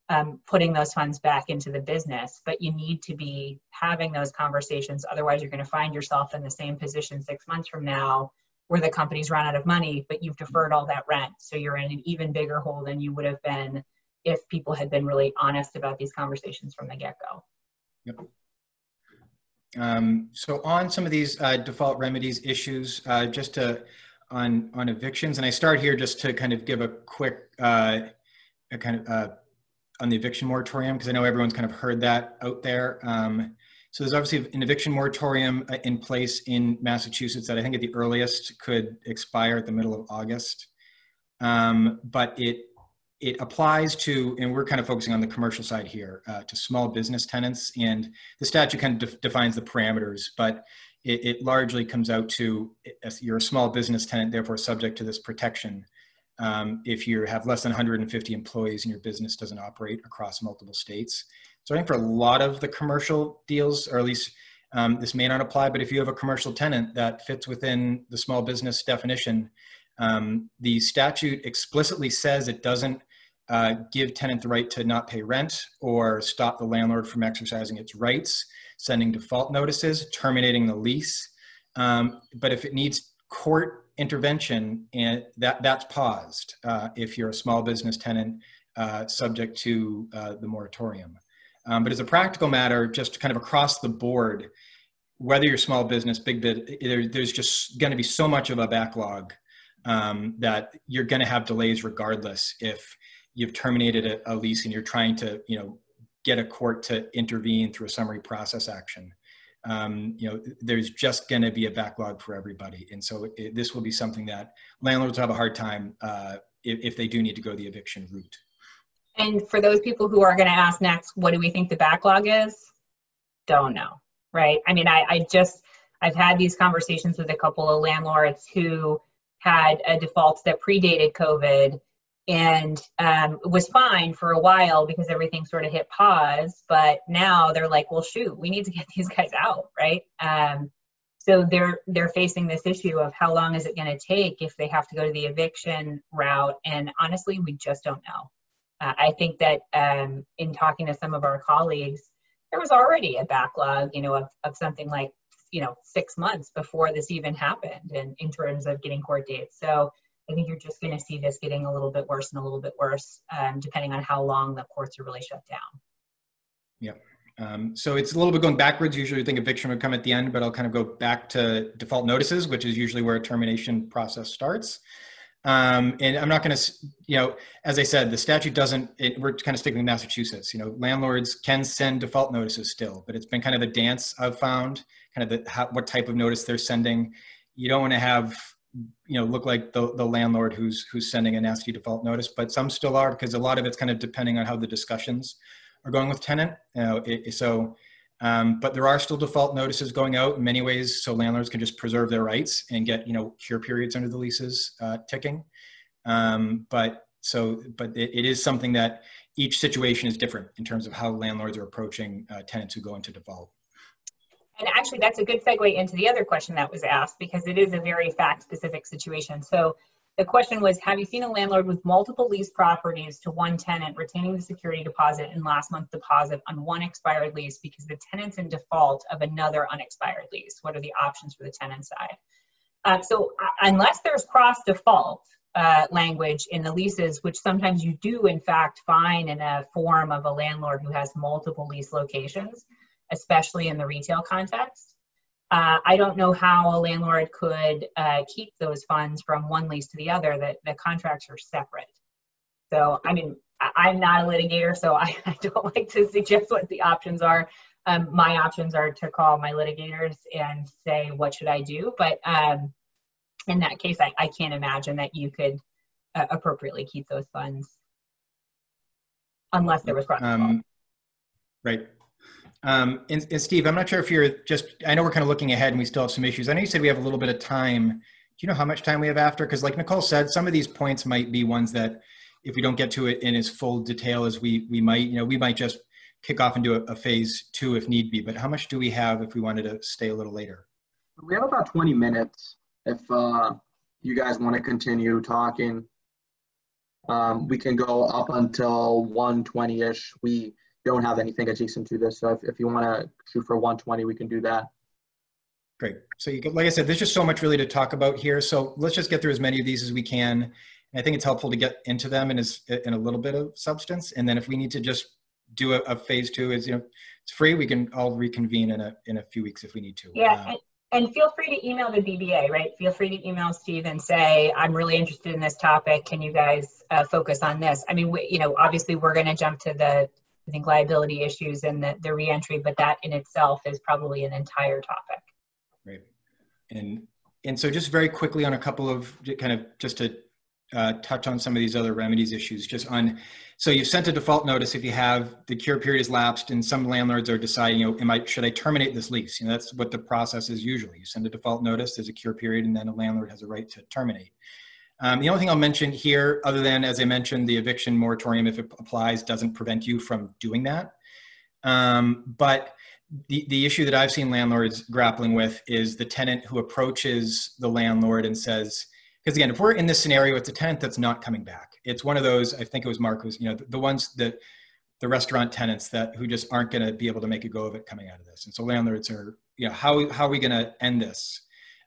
um, putting those funds back into the business, but you need to be having those conversations. Otherwise, you're going to find yourself in the same position six months from now where the company's run out of money, but you've deferred all that rent. So you're in an even bigger hole than you would have been if people had been really honest about these conversations from the get go. Yep. Um, so on some of these uh, default remedies issues, uh, just to on on evictions, and I start here just to kind of give a quick uh, a kind of uh, on the eviction moratorium because I know everyone's kind of heard that out there. Um, so there's obviously an eviction moratorium uh, in place in Massachusetts that I think at the earliest could expire at the middle of August. Um, but it it applies to, and we're kind of focusing on the commercial side here, uh, to small business tenants. And the statute kind of de defines the parameters, but it, it, largely comes out to you're a small business tenant, therefore subject to this protection. Um, if you have less than 150 employees and your business doesn't operate across multiple states. So I think for a lot of the commercial deals, or at least um, this may not apply, but if you have a commercial tenant that fits within the small business definition, um, the statute explicitly says it doesn't uh, give tenant the right to not pay rent or stop the landlord from exercising its rights, sending default notices, terminating the lease. Um, but if it needs court intervention, and that, that's paused uh, if you're a small business tenant uh, subject to uh, the moratorium. Um, but as a practical matter, just kind of across the board, whether you're small business, big bit, there, there's just going to be so much of a backlog um, that you're going to have delays regardless if you've terminated a, a, lease and you're trying to you know get a court to intervene through a summary process action um, you know there's just going to be a backlog for everybody. And so it, this will be something that landlords have a hard time uh, if, if they do need to go the eviction route. And for those people who are going to ask next what do we think the backlog is? Don't know right? I mean I, I just i've had these conversations with a couple of landlords who had a default that predated COVID and um, was fine for a while because everything sort of hit pause. But now they're like, well, shoot, we need to get these guys out, right? Um, so they're they're facing this issue of how long is it going to take if they have to go to the eviction route, and honestly, we just don't know. Uh, I think that um, in talking to some of our colleagues, there was already a backlog, you know, of, of something like you know six months before this even happened and in terms of getting court dates so i think you're just going to see this getting a little bit worse and a little bit worse um, depending on how long the courts are really shut down Yeah. um, so it's a little bit going backwards usually you think eviction would come at the end but i'll kind of go back to default notices which is usually where a termination process starts um, and I'm not going to, you know, as I said, the statute doesn't, it, we're kind of sticking with Massachusetts. You know, landlords can send default notices still, but it's been kind of a dance I've found kind of the, how, what type of notice they're sending. You don't want to have, you know, look like the, the landlord who's, who's sending a nasty default notice, but some still are because a lot of it's kind of depending on how the discussions are going with tenant. It, so, um, but there are still default notices going out in many ways, so landlords can just preserve their rights and get you know cure periods under the leases uh, ticking. Um, but so, but it, it is something that each situation is different in terms of how landlords are approaching uh, tenants who go into default. And actually, that's a good segue into the other question that was asked because it is a very fact specific situation. So the question was Have you seen a landlord with multiple lease properties to one tenant retaining the security deposit and last month deposit on one expired lease because the tenant's in default of another unexpired lease? What are the options for the tenant side? Uh, so, uh, unless there's cross default, uh, language in the leases, which sometimes you do in fact find in a form of a landlord who has multiple lease locations especially in the retail context. Uh, I don't know how a landlord could uh, keep those funds from one lease to the other, that the contracts are separate. So, I mean, I'm not a litigator, so I, I don't like to suggest what the options are. Um, my options are to call my litigators and say, what should I do? But um, in that case, I, I can't imagine that you could uh, appropriately keep those funds unless there was um, Right. Um, and, and, Steve, I'm not sure if you're just, I know we're kind of looking ahead and we still have some issues. I know you said we have a little bit of time. Do you know how much time we have after? Because like Nicole said, some of these points might be ones that if we don't get to it in as full detail as we, we might, you know, we might just kick off and do a, a phase two if need be. But how much do we have if we wanted to stay a little later? We have about 20 minutes if uh, you guys want to continue talking. Um, we can go up until 120-ish. We don't have anything adjacent to this. So if, if you want to shoot for 120, we can do that. Great. So you can, like I said, there's just so much really to talk about here. So let's just get through as many of these as we can. And I think it's helpful to get into them in, as, in a little bit of substance. And then if we need to just do a, a phase two is, you know, it's free. We can all reconvene in a, in a few weeks if we need to. Yeah. Uh, and, and feel free to email the BBA, right? Feel free to email Steve and say, I'm really interested in this topic. Can you guys uh, focus on this? I mean, we, you know, obviously we're going to jump to the, I think, liability issues and the, the reentry, but that in itself is probably an entire topic. Right. And and so just very quickly on a couple of kind of just to uh, touch on some of these other remedies issues, just on, so you've sent a default notice if you have the cure period has lapsed and some landlords are deciding, you know, am I, should I terminate this lease? You know, that's what the process is usually. You send a default notice, there's a cure period, and then a landlord has a right to terminate. Um, the only thing I'll mention here, other than, as I mentioned, the eviction moratorium, if it applies, doesn't prevent you from doing that. Um, but the, the issue that I've seen landlords grappling with is the tenant who approaches the landlord and says, because again, if we're in this scenario, it's a tenant that's not coming back. It's one of those, I think it was Mark, was, you know, the, the ones that the restaurant tenants that who just aren't going to be able to make a go of it coming out of this. And so landlords are, you know, how, how are we going to end this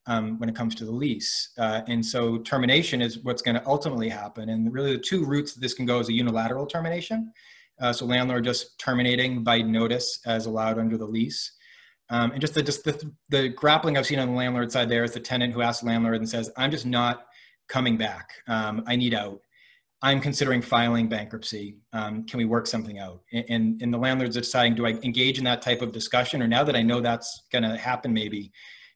um, when it comes to the lease? Uh, and so termination is what's going to ultimately happen. And really the two routes that this can go is a unilateral termination, uh, so landlord just terminating by notice as allowed under the lease. Um, and just the, just the, the grappling I've seen on the landlord side there is the tenant who asks the landlord and says, I'm just not coming back. Um, I need out. I'm considering filing bankruptcy. Um, can we work something out? And, and the landlords deciding, do I engage in that type of discussion? Or now that I know that's going to happen, maybe,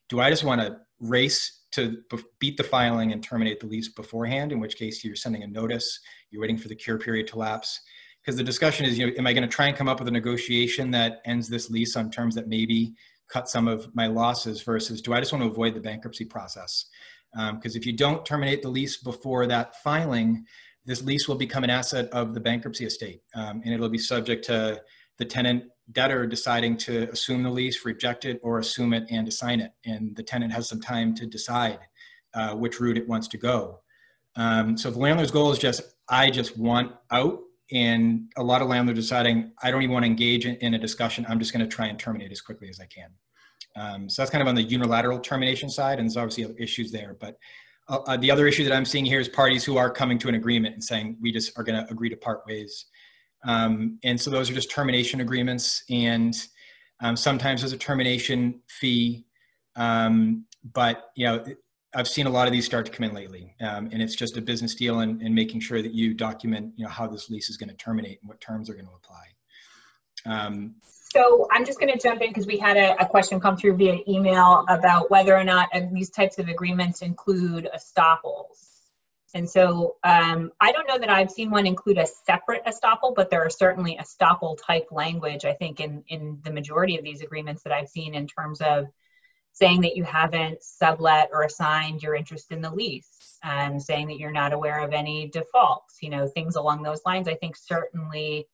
do I just want to race to beat the filing and terminate the lease beforehand, in which case you're sending a notice, you're waiting for the cure period to lapse because the discussion is, you know, am I going to try and come up with a negotiation that ends this lease on terms that maybe cut some of my losses versus do I just want to avoid the bankruptcy process? Because um, if you don't terminate the lease before that filing, this lease will become an asset of the bankruptcy estate um, and it'll be subject to the tenant debtor deciding to assume the lease, reject it, or assume it and assign it. And the tenant has some time to decide uh, which route it wants to go. Um, so the landlord's goal is just, I just want out. And a lot of landlords deciding i don't even want to engage in, in a discussion. I'm just going to try and terminate as quickly as i can. Um, so that's kind of on the unilateral termination side and there's obviously issues there. But uh, uh, the other issue that i'm seeing here is parties who are coming to an agreement and saying we just are going to agree to part ways um, and so those are just termination agreements and um, sometimes there's a termination fee um, but you know I've seen a lot of these start to come in lately, um, and it's just a business deal and, and, making sure that you document, you know, how this lease is going to terminate and what terms are going to apply. Um, so I'm just going to jump in because we had a, a, question come through via email about whether or not these types of agreements include estoppels. And so um, I don't know that I've seen one include a separate estoppel, but there are certainly estoppel type language, I think, in, in the majority of these agreements that I've seen in terms of saying that you haven't sublet or assigned your interest in the lease, and saying that you're not aware of any defaults, you know, things along those lines. I think certainly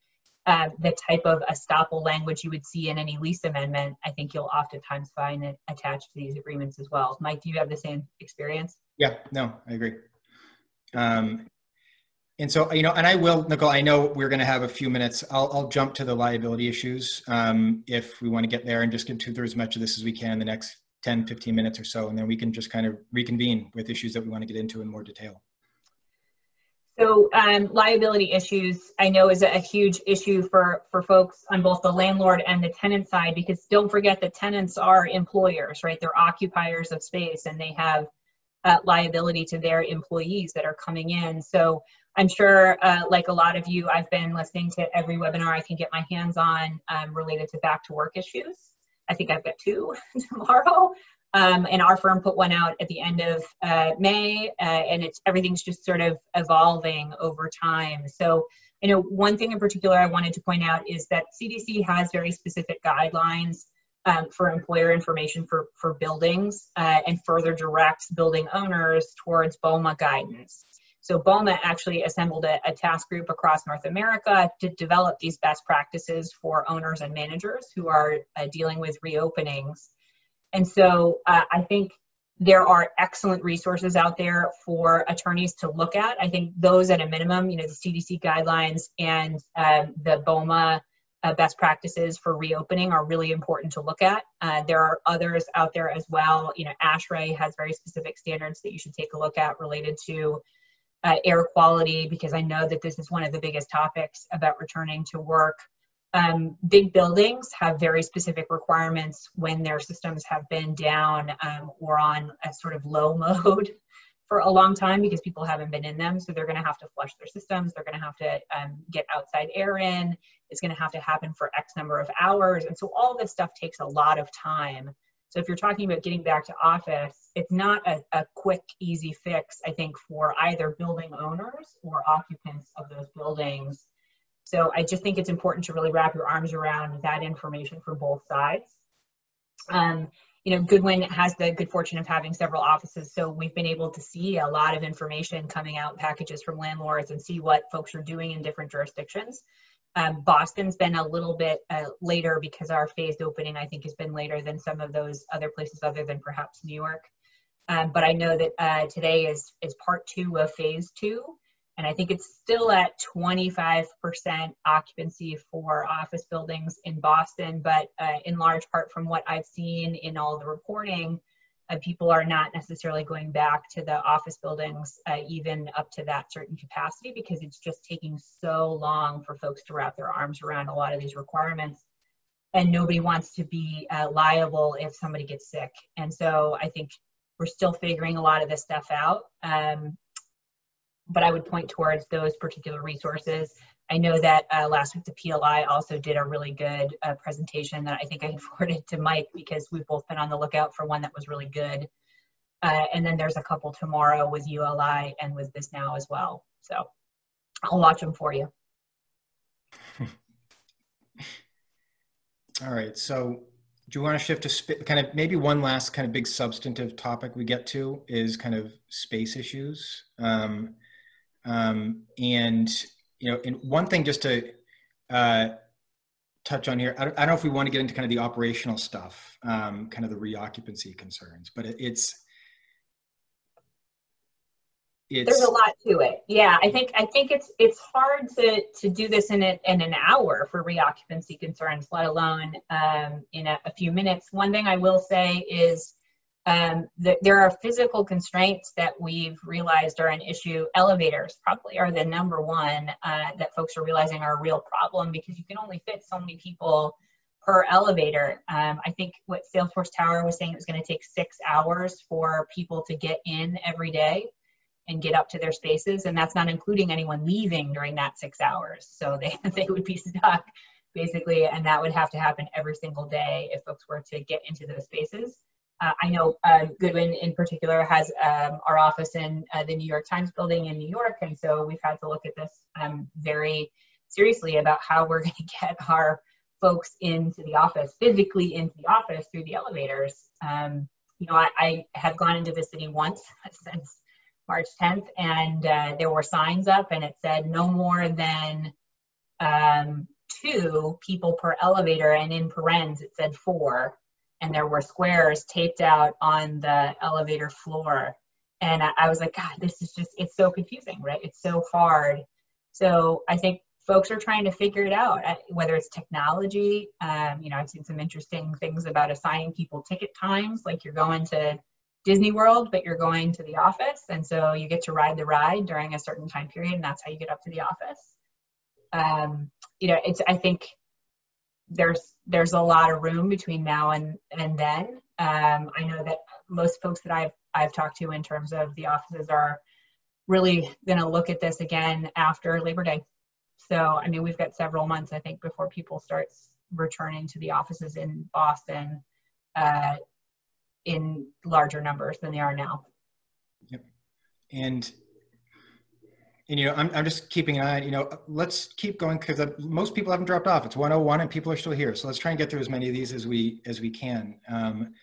uh, the type of estoppel language you would see in any lease amendment, I think you'll oftentimes find it attached to these agreements as well. Mike, do you have the same experience? Yeah, no, I agree. Um, and so, you know, and I will, Nicole, I know we're going to have a few minutes. I'll, I'll jump to the liability issues um, if we want to get there and just get through as much of this as we can in the next 10, 15 minutes or so, and then we can just kind of reconvene with issues that we want to get into in more detail. So um, liability issues, I know is a, huge issue for, for folks on both the landlord and the tenant side, because don't forget that tenants are employers, right? They're occupiers of space and they have uh, liability to their employees that are coming in. So I'm sure, uh, like a lot of you, I've been listening to every webinar I can get my hands on um, related to back to work issues. I think I've got two tomorrow. Um, and our firm put one out at the end of uh, May, uh, and it's everything's just sort of evolving over time. So, you know, one thing in particular I wanted to point out is that CDC has very specific guidelines um, for employer information for for buildings, uh, and further directs building owners towards BOMA guidance. So BOMA actually assembled a, a, task group across North America to develop these best practices for owners and managers who are uh, dealing with reopenings. And so uh, I think there are excellent resources out there for attorneys to look at. I think those at a minimum, you know, the CDC guidelines and um, the BOMA uh, best practices for reopening are really important to look at. Uh, there are others out there as well. You know, ASHRAE has very specific standards that you should take a look at related to uh, air quality because I know that this is one of the biggest topics about returning to work. Um, big buildings have very specific requirements when their systems have been down um, or on a sort of low mode for a long time because people haven't been in them. So they're going to have to flush their systems. They're going to have to um, get outside air in. It's going to have to happen for X number of hours. And so all this stuff takes a lot of time. So if you're talking about getting back to office, it's not a, a quick, easy fix, I think, for either building owners or occupants of those buildings. So I just think it's important to really wrap your arms around that information for both sides. Um, you know, Goodwin has the good fortune of having several offices, so we've been able to see a lot of information coming out, packages from landlords, and see what folks are doing in different jurisdictions. Um, Boston's been a little bit uh, later because our phased opening, I think, has been later than some of those other places, other than perhaps New York. Um, but I know that uh, today is is part two of phase two, and I think it's still at 25% occupancy for office buildings in Boston. But uh, in large part, from what I've seen in all the reporting, uh, people are not necessarily going back to the office buildings uh, even up to that certain capacity because it's just taking so long for folks to wrap their arms around a lot of these requirements and nobody wants to be uh, liable if somebody gets sick and so i think we're still figuring a lot of this stuff out um, but i would point towards those particular resources I know that uh, last week the PLI also did a really good uh, presentation that I think I forwarded to Mike because we've both been on the lookout for one that was really good. Uh, and then there's a couple tomorrow with ULI and with Bisnow as well. So I'll watch them for you. All right. So do you want to shift to kind of maybe one last kind of big substantive topic we get to is kind of space issues. Um, um, and you know, and one thing just to uh, touch on here, I don't, I don't, know if we want to get into kind of the operational stuff, um, kind of the reoccupancy concerns, but it, it's, it's there's a lot to it. Yeah, I think I think it's it's hard to to do this in a, in an hour for reoccupancy concerns, let alone um, in a, a few minutes. One thing I will say is um, the, there are physical constraints that we've realized are an issue. Elevators probably are the number one uh, that folks are realizing are a real problem because you can only fit so many people per elevator. Um, I think what Salesforce Tower was saying it was going to take six hours for people to get in every day and get up to their spaces, and that's not including anyone leaving during that six hours. So they they would be stuck basically, and that would have to happen every single day if folks were to get into those spaces. Uh, I know uh, Goodwin in particular has um, our office in uh, the New York Times building in New York, and so we've had to look at this um, very seriously about how we're going to get our folks into the office, physically into the office through the elevators. Um, you know, I, I, have gone into the city once since March 10th, and uh, there were signs up, and it said no more than um, two people per elevator, and in parens it said four and there were squares taped out on the elevator floor. And I, I was like, God, this is just, it's so confusing, right? It's so hard. So I think folks are trying to figure it out, uh, whether it's technology. Um, you know, I've seen some interesting things about assigning people ticket times, like you're going to Disney World, but you're going to the office. And so you get to ride the ride during a certain time period, and that's how you get up to the office. Um, you know, it's, I think there's there's a lot of room between now and and then. Um, I know that most folks that I've I've talked to in terms of the offices are really going to look at this again after Labor Day. So I mean, we've got several months I think before people start returning to the offices in Boston uh, in larger numbers than they are now. Yep, and and you know I'm, I'm just keeping an eye on you know let's keep going because most people haven't dropped off. It's 101 and people are still here. So let's try and get through as many of these as we as we can. Um,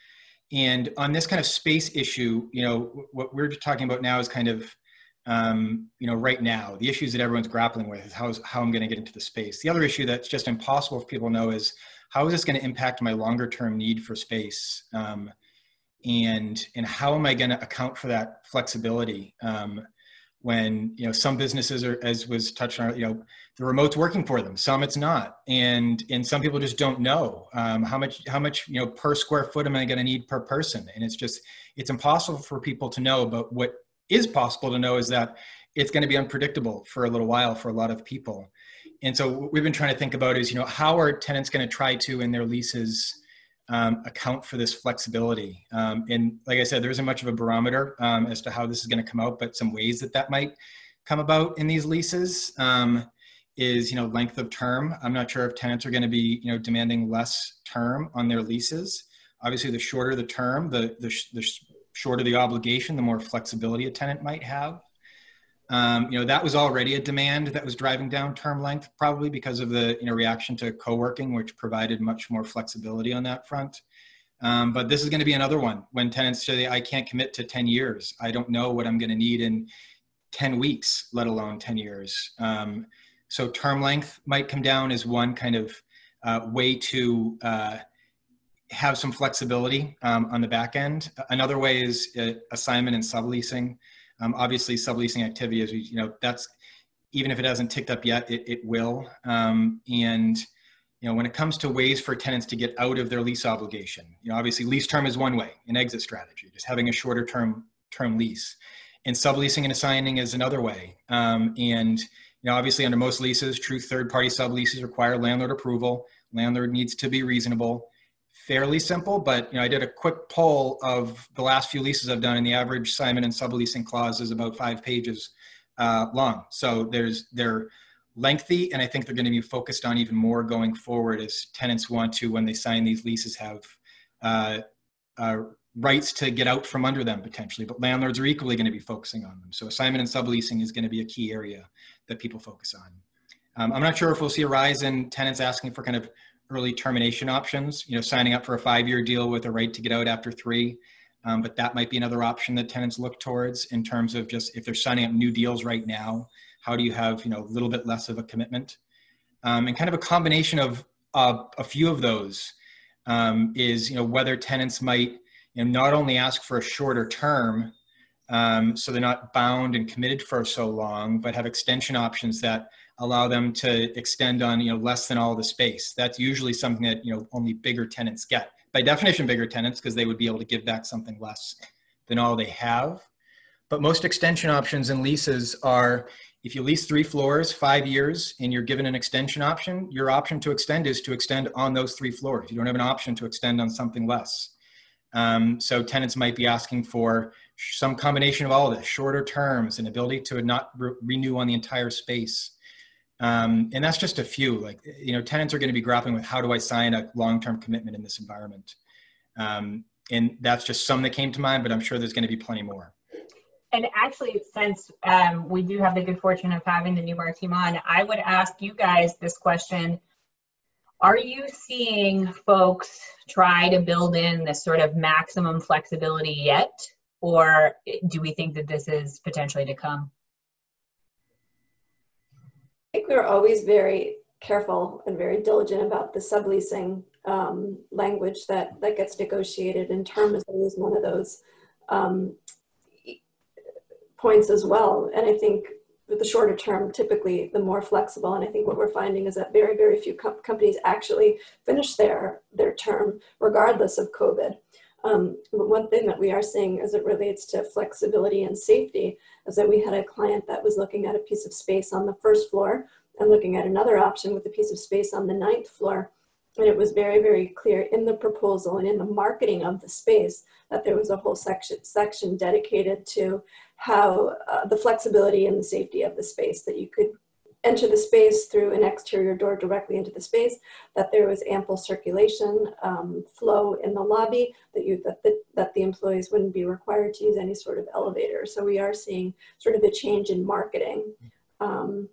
and on this kind of space issue you know what we're talking about now is kind of um, you know right now the issues that everyone's grappling with is how, is, how i'm going to get into the space. The other issue that's just impossible for people to know is how is this going to impact my longer term need for space? Um, and and how am i going to account for that flexibility? Um, when you know some businesses are as was touched on you know the remote's working for them some it's not. And and some people just don't know um, how much how much you know per square foot am i going to need per person? And it's just it's impossible for people to know but what is possible to know is that it's going to be unpredictable for a little while for a lot of people. And so what we've been trying to think about is you know how are tenants going to try to in their leases um, account for this flexibility. Um, and like I said, there isn't much of a barometer um, as to how this is going to come out, but some ways that that might come about in these leases um, is, you know, length of term. I'm not sure if tenants are going to be, you know, demanding less term on their leases. Obviously, the shorter the term, the, the, the shorter the obligation, the more flexibility a tenant might have. Um, you know, that was already a demand that was driving down term length, probably because of the you know reaction to co-working, which provided much more flexibility on that front. Um, but this is going to be another one when tenants say, "I can't commit to 10 years. I don't know what I'm going to need in 10 weeks, let alone 10 years." Um, so term length might come down as one kind of uh, way to uh, have some flexibility um, on the back end. Another way is uh, assignment and subleasing. Um, obviously, subleasing activity is, you know, that's even if it hasn't ticked up yet, it, it will. Um, and you know, when it comes to ways for tenants to get out of their lease obligation, you know, obviously lease term is one way, an exit strategy, just having a shorter term term lease, and subleasing and assigning is another way. Um, and you know, obviously, under most leases, true third-party subleases require landlord approval. Landlord needs to be reasonable fairly simple, but you know, I did a quick poll of the last few leases I've done, and the average assignment and subleasing clause is about five pages uh, long. So there's they're lengthy, and I think they're going to be focused on even more going forward as tenants want to, when they sign these leases, have uh, uh, rights to get out from under them potentially. But landlords are equally going to be focusing on them. So assignment and subleasing is going to be a key area that people focus on. Um, I'm not sure if we'll see a rise in tenants asking for kind of early termination options, you know, signing up for a five-year deal with a right to get out after three. Um, but that might be another option that tenants look towards in terms of just if they're signing up new deals right now, how do you have, you know, a little bit less of a commitment? Um, and kind of a combination of uh, a few of those um, is, you know, whether tenants might you know, not only ask for a shorter term, um, so they're not bound and committed for so long, but have extension options that allow them to extend on you know less than all the space. That's usually something that you know only bigger tenants get. By definition, bigger tenants because they would be able to give back something less than all they have. But most extension options and leases are if you lease three floors, five years, and you're given an extension option, your option to extend is to extend on those three floors. You don't have an option to extend on something less. Um, so tenants might be asking for some combination of all of this, shorter terms, and ability to not re renew on the entire space. Um, and that's just a few. Like, you know, tenants are going to be grappling with how do I sign a long-term commitment in this environment? Um, and that's just some that came to mind, but I'm sure there's going to be plenty more. And actually, since um, we do have the good fortune of having the Newmark team on, I would ask you guys this question. Are you seeing folks try to build in this sort of maximum flexibility yet? Or do we think that this is potentially to come? Think we are always very careful and very diligent about the subleasing um, language that, that gets negotiated and term is one of those um, points as well. And I think with the shorter term, typically the more flexible. And I think what we're finding is that very, very few com companies actually finish their, their term regardless of COVID. Um, but one thing that we are seeing as it relates to flexibility and safety is that we had a client that was looking at a piece of space on the first floor and looking at another option with a piece of space on the ninth floor. And it was very, very clear in the proposal and in the marketing of the space that there was a whole section, section dedicated to how uh, the flexibility and the safety of the space that you could enter the space through an exterior door directly into the space, that there was ample circulation um, flow in the lobby, that, you, that, the, that the employees wouldn't be required to use any sort of elevator. So we are seeing sort of a change in marketing um,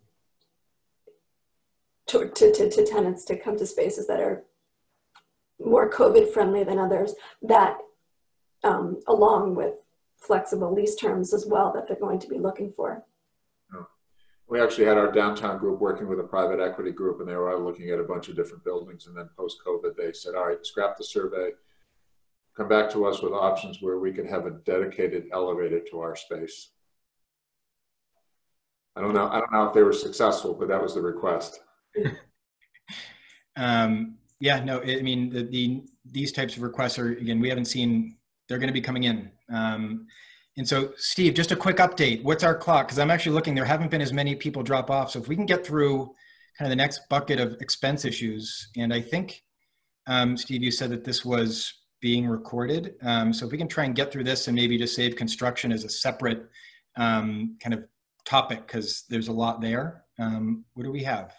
to, to, to, to tenants to come to spaces that are more COVID friendly than others, that um, along with flexible lease terms as well that they're going to be looking for we actually had our downtown group working with a private equity group and they were looking at a bunch of different buildings and then post covid they said all right scrap the survey come back to us with options where we could have a dedicated elevator to our space I don't know. I don't know if they were successful, but that was the request. Um, yeah, no, I mean, the, the, these types of requests are, again, we haven't seen, they're going to be coming in. Um, and so, Steve, just a quick update. What's our clock? Because I'm actually looking, there haven't been as many people drop off. So if we can get through kind of the next bucket of expense issues, and I think, um, Steve, you said that this was being recorded. Um, so if we can try and get through this and maybe just save construction as a separate um, kind of topic, because there's a lot there. Um, what do we have?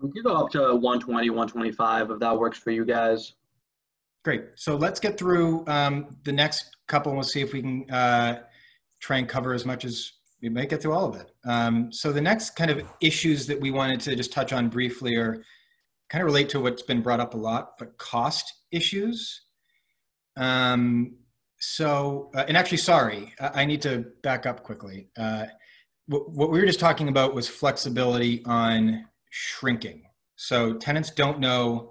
We can go up to 120, 125 if that works for you guys. Great. So let's get through um, the next couple and we'll see if we can uh, try and cover as much as we might get through all of it. Um, so the next kind of issues that we wanted to just touch on briefly are kind of relate to what's been brought up a lot, but cost issues. Um, so, uh, and actually, sorry, I, I, need to back up quickly. Uh, what, what we were just talking about was flexibility on shrinking. So tenants don't know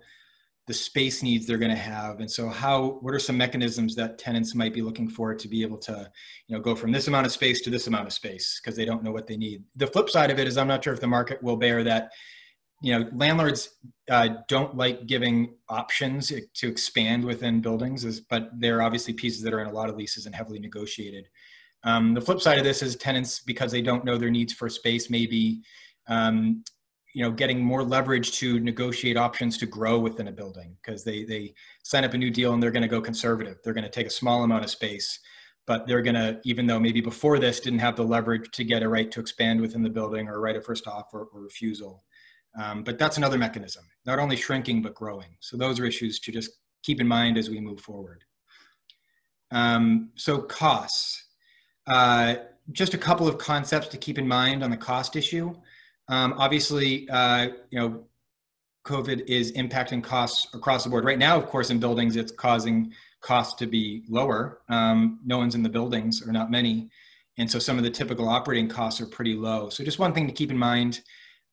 the space needs they're going to have. And so how what are some mechanisms that tenants might be looking for to be able to you know go from this amount of space to this amount of space? Because they don't know what they need. The flip side of it is i'm not sure if the market will bear that. You know landlords uh, don't like giving options to expand within buildings but they're obviously pieces that are in a lot of leases and heavily negotiated. Um, the flip side of this is tenants because they don't know their needs for space maybe um, you know getting more leverage to negotiate options to grow within a building because they they sign up a new deal and they're going to go conservative. They're going to take a small amount of space but they're going to even though maybe before this didn't have the leverage to get a right to expand within the building or a right of first offer or refusal. Um, but that's another mechanism not only shrinking but growing. So those are issues to just keep in mind as we move forward. Um, so costs. Uh, just a couple of concepts to keep in mind on the cost issue um, obviously, uh, you know, COVID is impacting costs across the board. Right now, of course, in buildings, it's causing costs to be lower. Um, no one's in the buildings, or not many. And so some of the typical operating costs are pretty low. So just one thing to keep in mind,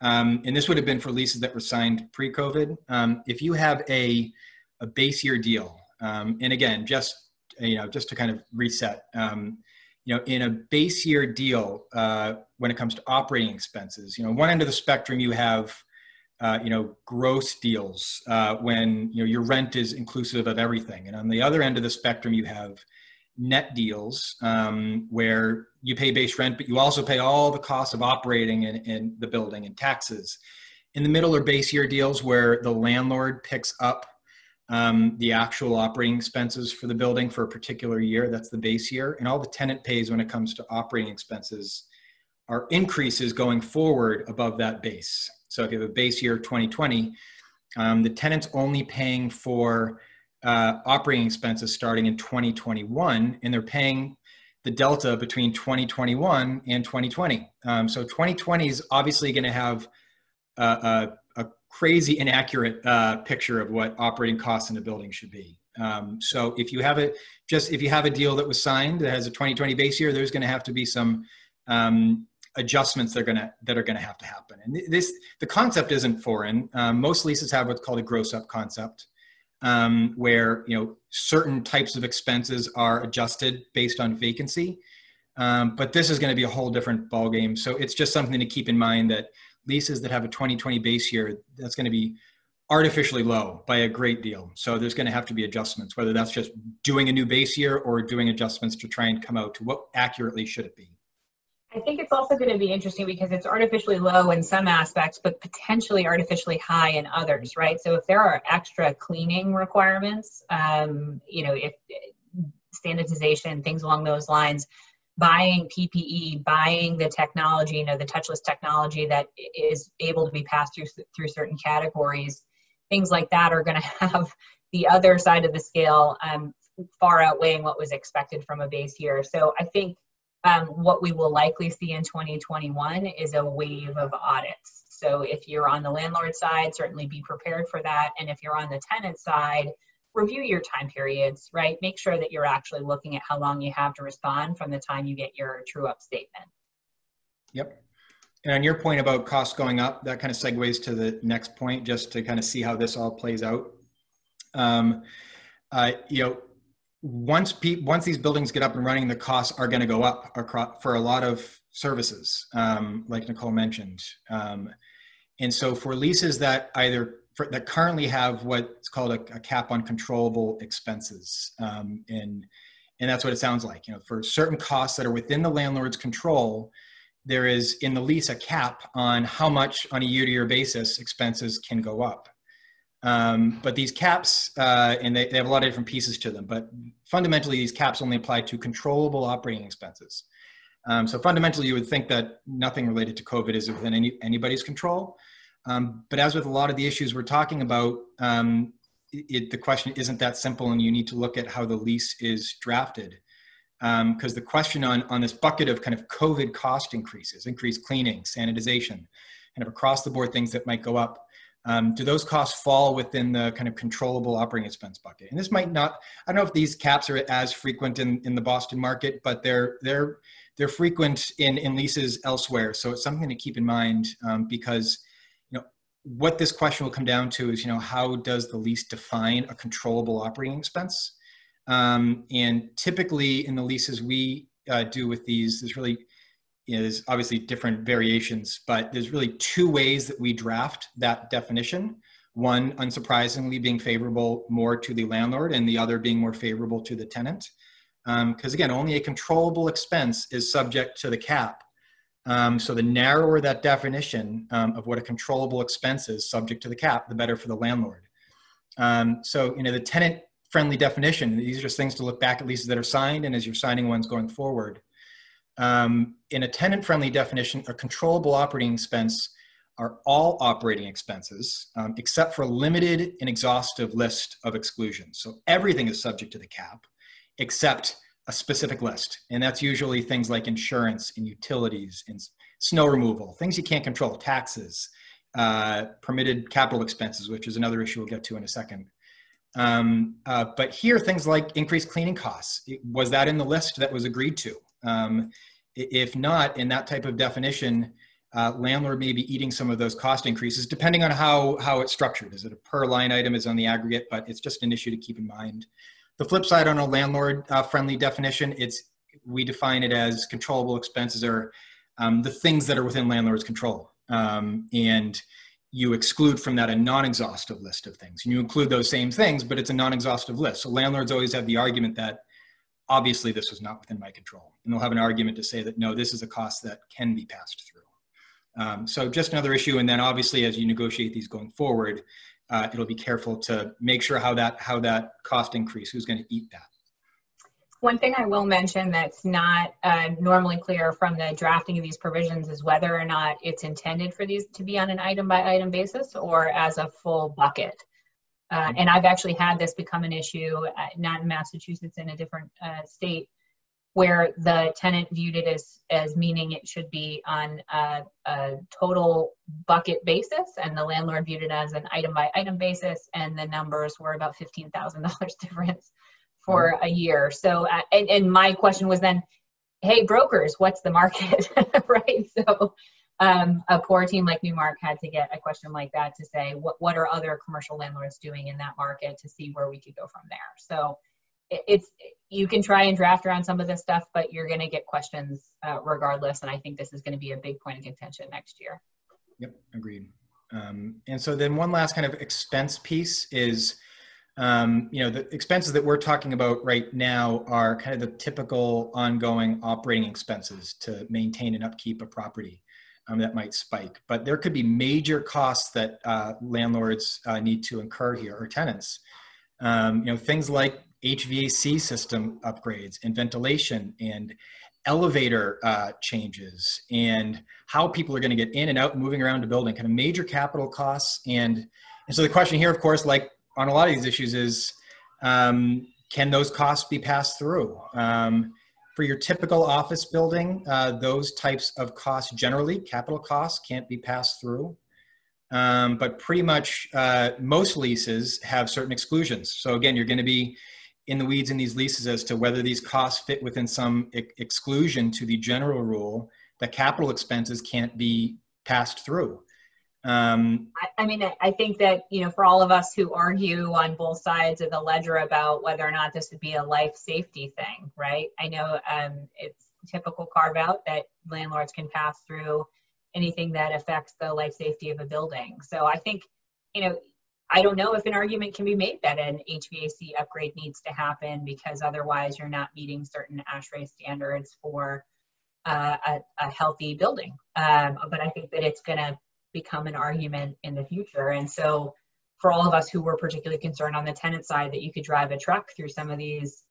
um, and this would have been for leases that were signed pre-COVID. Um, if you have a, a base year deal, um, and again, just you know, just to kind of reset, um, you know, in a base year deal, uh, when it comes to operating expenses, you know, one end of the spectrum you have, uh, you know, gross deals uh, when you know your rent is inclusive of everything, and on the other end of the spectrum you have net deals um, where you pay base rent, but you also pay all the costs of operating in, in the building and taxes. In the middle are base year deals where the landlord picks up um, the actual operating expenses for the building for a particular year. That's the base year. And all the tenant pays when it comes to operating expenses are increases going forward above that base. So if you have a base year 2020, um, the tenant's only paying for uh, operating expenses starting in 2021, and they're paying the delta between 2021 and 2020. Um, so 2020 is obviously going to have a, a, crazy inaccurate uh, picture of what operating costs in a building should be. Um, so if you have a just if you have a deal that was signed that has a 2020 base year, there's going to have to be some um, adjustments that are going to that are going to have to happen. And this the concept isn't foreign. Um, most leases have what's called a gross up concept, um, where you know certain types of expenses are adjusted based on vacancy. Um, but this is going to be a whole different ballgame. So it's just something to keep in mind that leases that have a 2020 base year, that's going to be artificially low by a great deal. So there's going to have to be adjustments, whether that's just doing a new base year or doing adjustments to try and come out to what accurately should it be. I think it's also going to be interesting because it's artificially low in some aspects, but potentially artificially high in others, right? So if there are extra cleaning requirements, um, you know, if sanitization, things along those lines, buying PPE, buying the technology, you know, the touchless technology that is able to be passed through through certain categories, things like that are going to have the other side of the scale um, far outweighing what was expected from a base year. So I think um, what we will likely see in 2021 is a wave of audits. So if you're on the landlord side, certainly be prepared for that. And if you're on the tenant side, review your time periods, right? Make sure that you're actually looking at how long you have to respond from the time you get your true up statement. Yep. And on your point about costs going up, that kind of segues to the next point, just to kind of see how this all plays out. Um, uh, you know, once pe- once these buildings get up and running, the costs are going to go up across, for a lot of services, um, like Nicole mentioned. Um, and so for leases that either for, that currently have what's called a, a cap on controllable expenses, um, and and that's what it sounds like. You know, for certain costs that are within the landlord's control, there is in the lease a cap on how much on a year-to-year basis expenses can go up. Um, but these caps, uh, and they, they, have a lot of different pieces to them, but fundamentally these caps only apply to controllable operating expenses. Um, so fundamentally you would think that nothing related to COVID is within any, anybody's control. Um, but as with a lot of the issues we're talking about, um, it, the question isn't that simple and you need to look at how the lease is drafted because um, the question on, on this bucket of kind of COVID cost increases, increased cleaning, sanitization, kind of across the board things that might go up, um, do those costs fall within the kind of controllable operating expense bucket? And this might not, I don't know if these caps are as frequent in, in the Boston market, but they're, they're, they're frequent in, in leases elsewhere. So it's something to keep in mind um, because what this question will come down to is, you know, how does the lease define a controllable operating expense? Um, and typically in the leases we uh, do with these, there's really you know, there's obviously different variations, but there's really two ways that we draft that definition. One, unsurprisingly, being favorable more to the landlord, and the other being more favorable to the tenant. Because um, again, only a controllable expense is subject to the cap. Um, so the narrower that definition um, of what a controllable expense is subject to the cap, the better for the landlord. Um, so you know the tenant friendly definition. These are just things to look back at leases that are signed and as you're signing ones going forward. Um, in a tenant friendly definition, a controllable operating expense are all operating expenses um, except for a limited and exhaustive list of exclusions. So everything is subject to the cap except a specific list. And that's usually things like insurance and utilities and snow removal, things you can't control, taxes, uh, permitted capital expenses, which is another issue we'll get to in a second. Um, uh, but here, things like increased cleaning costs. Was that in the list that was agreed to? Um, if not, in that type of definition, uh, landlord may be eating some of those cost increases, depending on how, how it's structured. Is it a per line item, is on the aggregate, but it's just an issue to keep in mind. The flip side on a landlord uh, friendly definition, it's we define it as controllable expenses are um, the things that are within landlord's control. Um, and you exclude from that a non-exhaustive list of things. And you include those same things, but it's a non-exhaustive list. So landlords always have the argument that obviously this was not within my control. And they'll have an argument to say that no, this is a cost that can be passed through. Um, so just another issue. And then obviously as you negotiate these going forward, uh, it'll be careful to make sure how that, how that cost increase, who's gonna eat that. One thing I will mention that's not uh, normally clear from the drafting of these provisions is whether or not it's intended for these to be on an item by item basis or as a full bucket. Uh, and I've actually had this become an issue, uh, not in Massachusetts, in a different uh, state, where the tenant viewed it as, as meaning it should be on a, a, total bucket basis, and the landlord viewed it as an item by item basis, and the numbers were about $15,000 difference for a year. So, uh, and, and my question was then, hey, brokers, what's the market, right? So, um, a poor team like Newmark had to get a question like that to say, what, what are other commercial landlords doing in that market to see where we could go from there. So it's, you can try and draft around some of this stuff, but you're going to get questions uh, regardless. And I think this is going to be a big point of contention next year. Yep, agreed. Um, and so then one last kind of expense piece is um, you know, the expenses that we're talking about right now are kind of the typical ongoing operating expenses to maintain and upkeep a property um, that might spike. But there could be major costs that uh, landlords uh, need to incur here or tenants. Um, you know, things like HVAC system upgrades and ventilation and elevator uh, changes and how people are going to get in and out moving around the building, kind of major capital costs. And, and so the question here, of course, like on a lot of these issues is, um, can those costs be passed through? Um, for your typical office building, uh, those types of costs generally, capital costs, can't be passed through. Um, but pretty much uh, most leases have certain exclusions. So again, you're going to be in the weeds in these leases as to whether these costs fit within some ex exclusion to the general rule that capital expenses can't be passed through. Um, I, I, mean, I think that, you know, for all of us who argue on both sides of the ledger about whether or not this would be a life safety thing, right? I know um, it's typical carve out that landlords can pass through anything that affects the life safety of a building. So I think, you know, I don't know if an argument can be made that an HVAC upgrade needs to happen because otherwise you're not meeting certain ASHRAE standards for uh, a, a, healthy building. Um, but I think that it's going to become an argument in the future. And so for all of us who were particularly concerned on the tenant side that you could drive a truck through some of these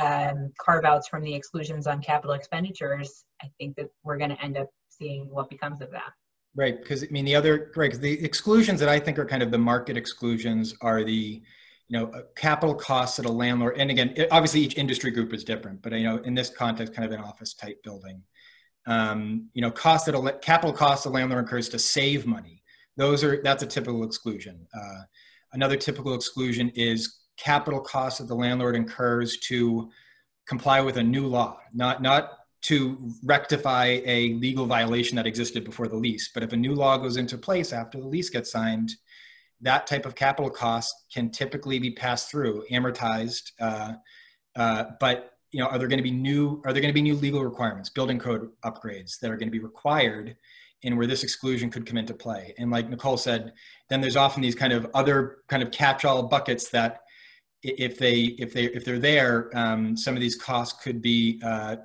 um, carve outs from the exclusions on capital expenditures, I think that we're going to end up seeing what becomes of that. Right, because I mean the other because the exclusions that I think are kind of the market exclusions are the, you know, uh, capital costs that a landlord, and again, it, obviously each industry group is different, but you know, in this context, kind of an office type building, um, you know, costs that a capital costs a landlord incurs to save money. Those are that's a typical exclusion. Uh, another typical exclusion is capital costs that the landlord incurs to comply with a new law, not not to rectify a legal violation that existed before the lease. But if a new law goes into place after the lease gets signed, that type of capital cost can typically be passed through, amortized. Uh, uh, but you know, are there going to be new? Are there going to be new legal requirements, building code upgrades that are going to be required, and where this exclusion could come into play? And like Nicole said, then there's often these kind of other kind of catch-all buckets that, if they if they if they're there, um, some of these costs could be uh,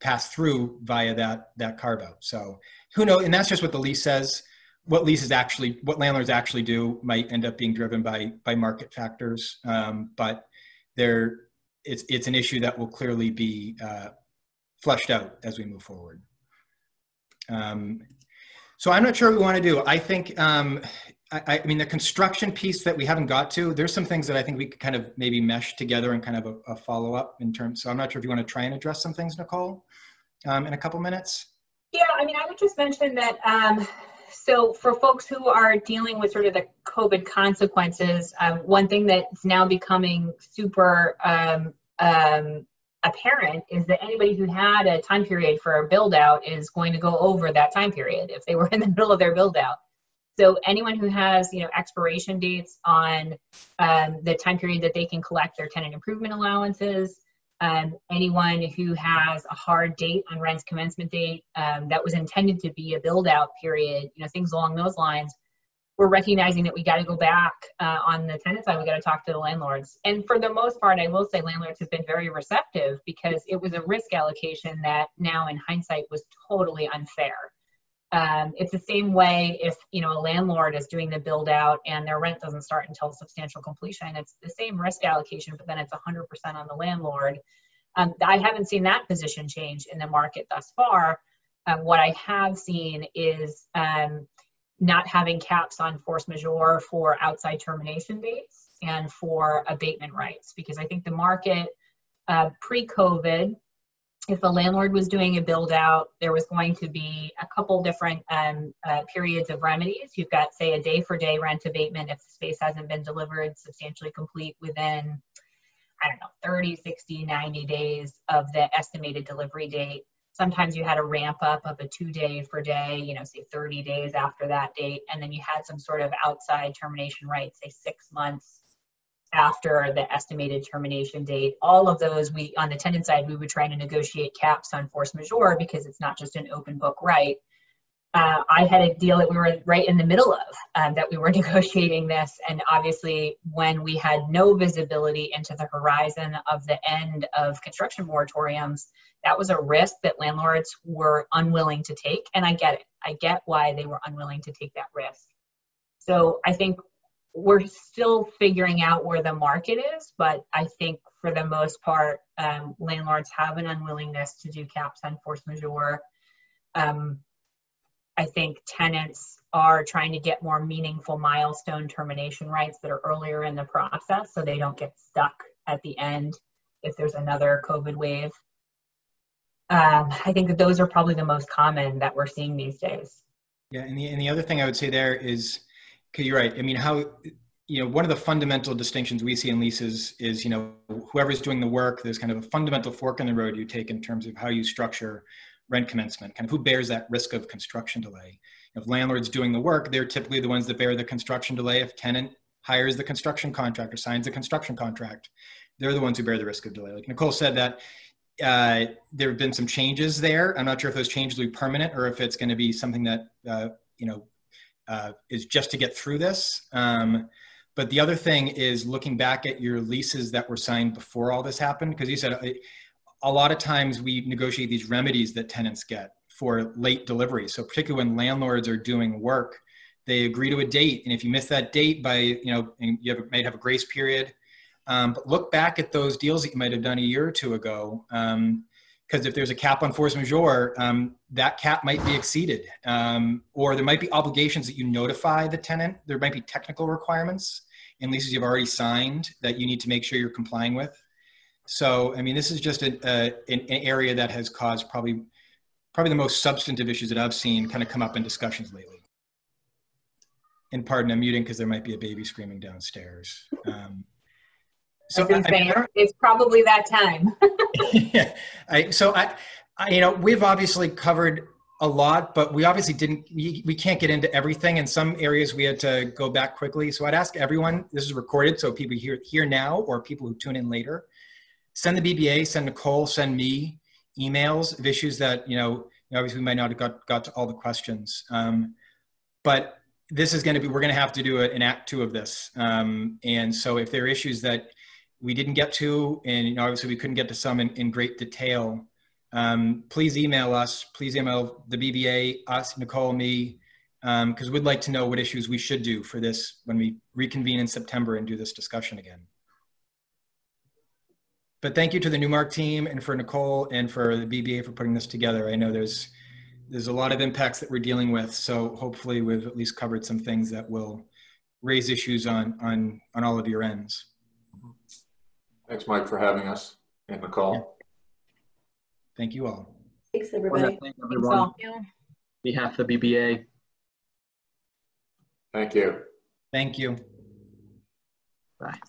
pass through via that that carve out. So who knows? And that's just what the lease says. What leases actually, what landlords actually do, might end up being driven by by market factors. Um, but there, it's it's an issue that will clearly be uh, fleshed out as we move forward. Um, so I'm not sure what we want to do. I think um, I, I, mean, the construction piece that we haven't got to, there's some things that I think we could kind of maybe mesh together and kind of a, a follow up in terms. So I'm not sure if you want to try and address some things, Nicole, um, in a couple minutes. Yeah, I mean, I would just mention that. Um, so for folks who are dealing with sort of the COVID consequences, um, one thing that's now becoming super um, um, apparent is that anybody who had a time period for a build out is going to go over that time period if they were in the middle of their build out. So anyone who has, you know, expiration dates on um, the time period that they can collect their tenant improvement allowances, um, anyone who has a hard date on rent's commencement date um, that was intended to be a build out period, you know, things along those lines, we're recognizing that we got to go back uh, on the tenant side. We got to talk to the landlords. And for the most part, I will say landlords have been very receptive because it was a risk allocation that now in hindsight was totally unfair. Um, it's the same way if you know a landlord is doing the build out and their rent doesn't start until substantial completion. It's the same risk allocation, but then it's 100% on the landlord. Um, I haven't seen that position change in the market thus far. Um, what I have seen is um, not having caps on force majeure for outside termination dates and for abatement rights, because I think the market uh, pre-COVID if a landlord was doing a build out, there was going to be a couple different um, uh, periods of remedies. You've got, say, a day for day rent abatement if the space hasn't been delivered substantially complete within, I don't know, 30, 60, 90 days of the estimated delivery date. Sometimes you had a ramp up of a two day for day, you know, say 30 days after that date. And then you had some sort of outside termination right, say six months after the estimated termination date. All of those, we on the tenant side, we would try to negotiate caps on force majeure because it's not just an open book right. Uh, I had a deal that we were right in the middle of um, that we were negotiating this, and obviously, when we had no visibility into the horizon of the end of construction moratoriums, that was a risk that landlords were unwilling to take, and I get it. I get why they were unwilling to take that risk. So I think we're still figuring out where the market is, but I think for the most part, um, landlords have an unwillingness to do caps on force majeure. Um, I think tenants are trying to get more meaningful milestone termination rights that are earlier in the process so they don't get stuck at the end if there's another COVID wave. Um, I think that those are probably the most common that we're seeing these days. Yeah, and the, and the other thing I would say there is Okay, you're right. I mean, how you know one of the fundamental distinctions we see in leases is you know whoever's doing the work. There's kind of a fundamental fork in the road you take in terms of how you structure rent commencement. Kind of who bears that risk of construction delay. If landlord's doing the work, they're typically the ones that bear the construction delay. If tenant hires the construction contractor, signs the construction contract, they're the ones who bear the risk of delay. Like Nicole said, that uh, there have been some changes there. I'm not sure if those changes will be permanent or if it's going to be something that uh, you know uh, is just to get through this. Um, but the other thing is looking back at your leases that were signed before all this happened, because you said uh, a lot of times we negotiate these remedies that tenants get for late delivery. So particularly when landlords are doing work, they agree to a date, and if you miss that date by you know, you have, might have a grace period um, but look back at those deals that you might have done a year or two ago. Because if there's a cap on force majeure, um, that cap might be exceeded. Um, or there might be obligations that you notify the tenant. There might be technical requirements in leases you've already signed that you need to make sure you're complying with. So, I mean, this is just a, a, an, an area that has caused probably probably the most substantive issues that I've seen kind of come up in discussions lately. And pardon, I'm muting because there might be a baby screaming downstairs. Um, so I, I it's probably that time. yeah, I, so I, I, you know, we've obviously covered a lot, but we obviously didn't. We, we can't get into everything. In some areas, we had to go back quickly. So I'd ask everyone. This is recorded, so people here here now or people who tune in later, send the BBA, send Nicole, send me emails of issues that you know. Obviously, we might not have got got to all the questions, um, but this is going to be. We're going to have to do a, an act two of this, um, and so if there are issues that we didn't get to, and you know, obviously we couldn't get to some in, in great detail, um, please email us. Please email the BBA, us, Nicole, me, because um, we'd like to know what issues we should do for this when we reconvene in September and do this discussion again. But thank you to the Newmark team and for Nicole and for the BBA for putting this together. I know there's there's a lot of impacts that we're dealing with, so hopefully we've at least covered some things that will raise issues on on on all of your ends. Thanks, Mike, for having us, and Nicole. Thank you all. Thanks, everybody. Thank everyone. On behalf of the BBA. Thank you. Thank you. Bye.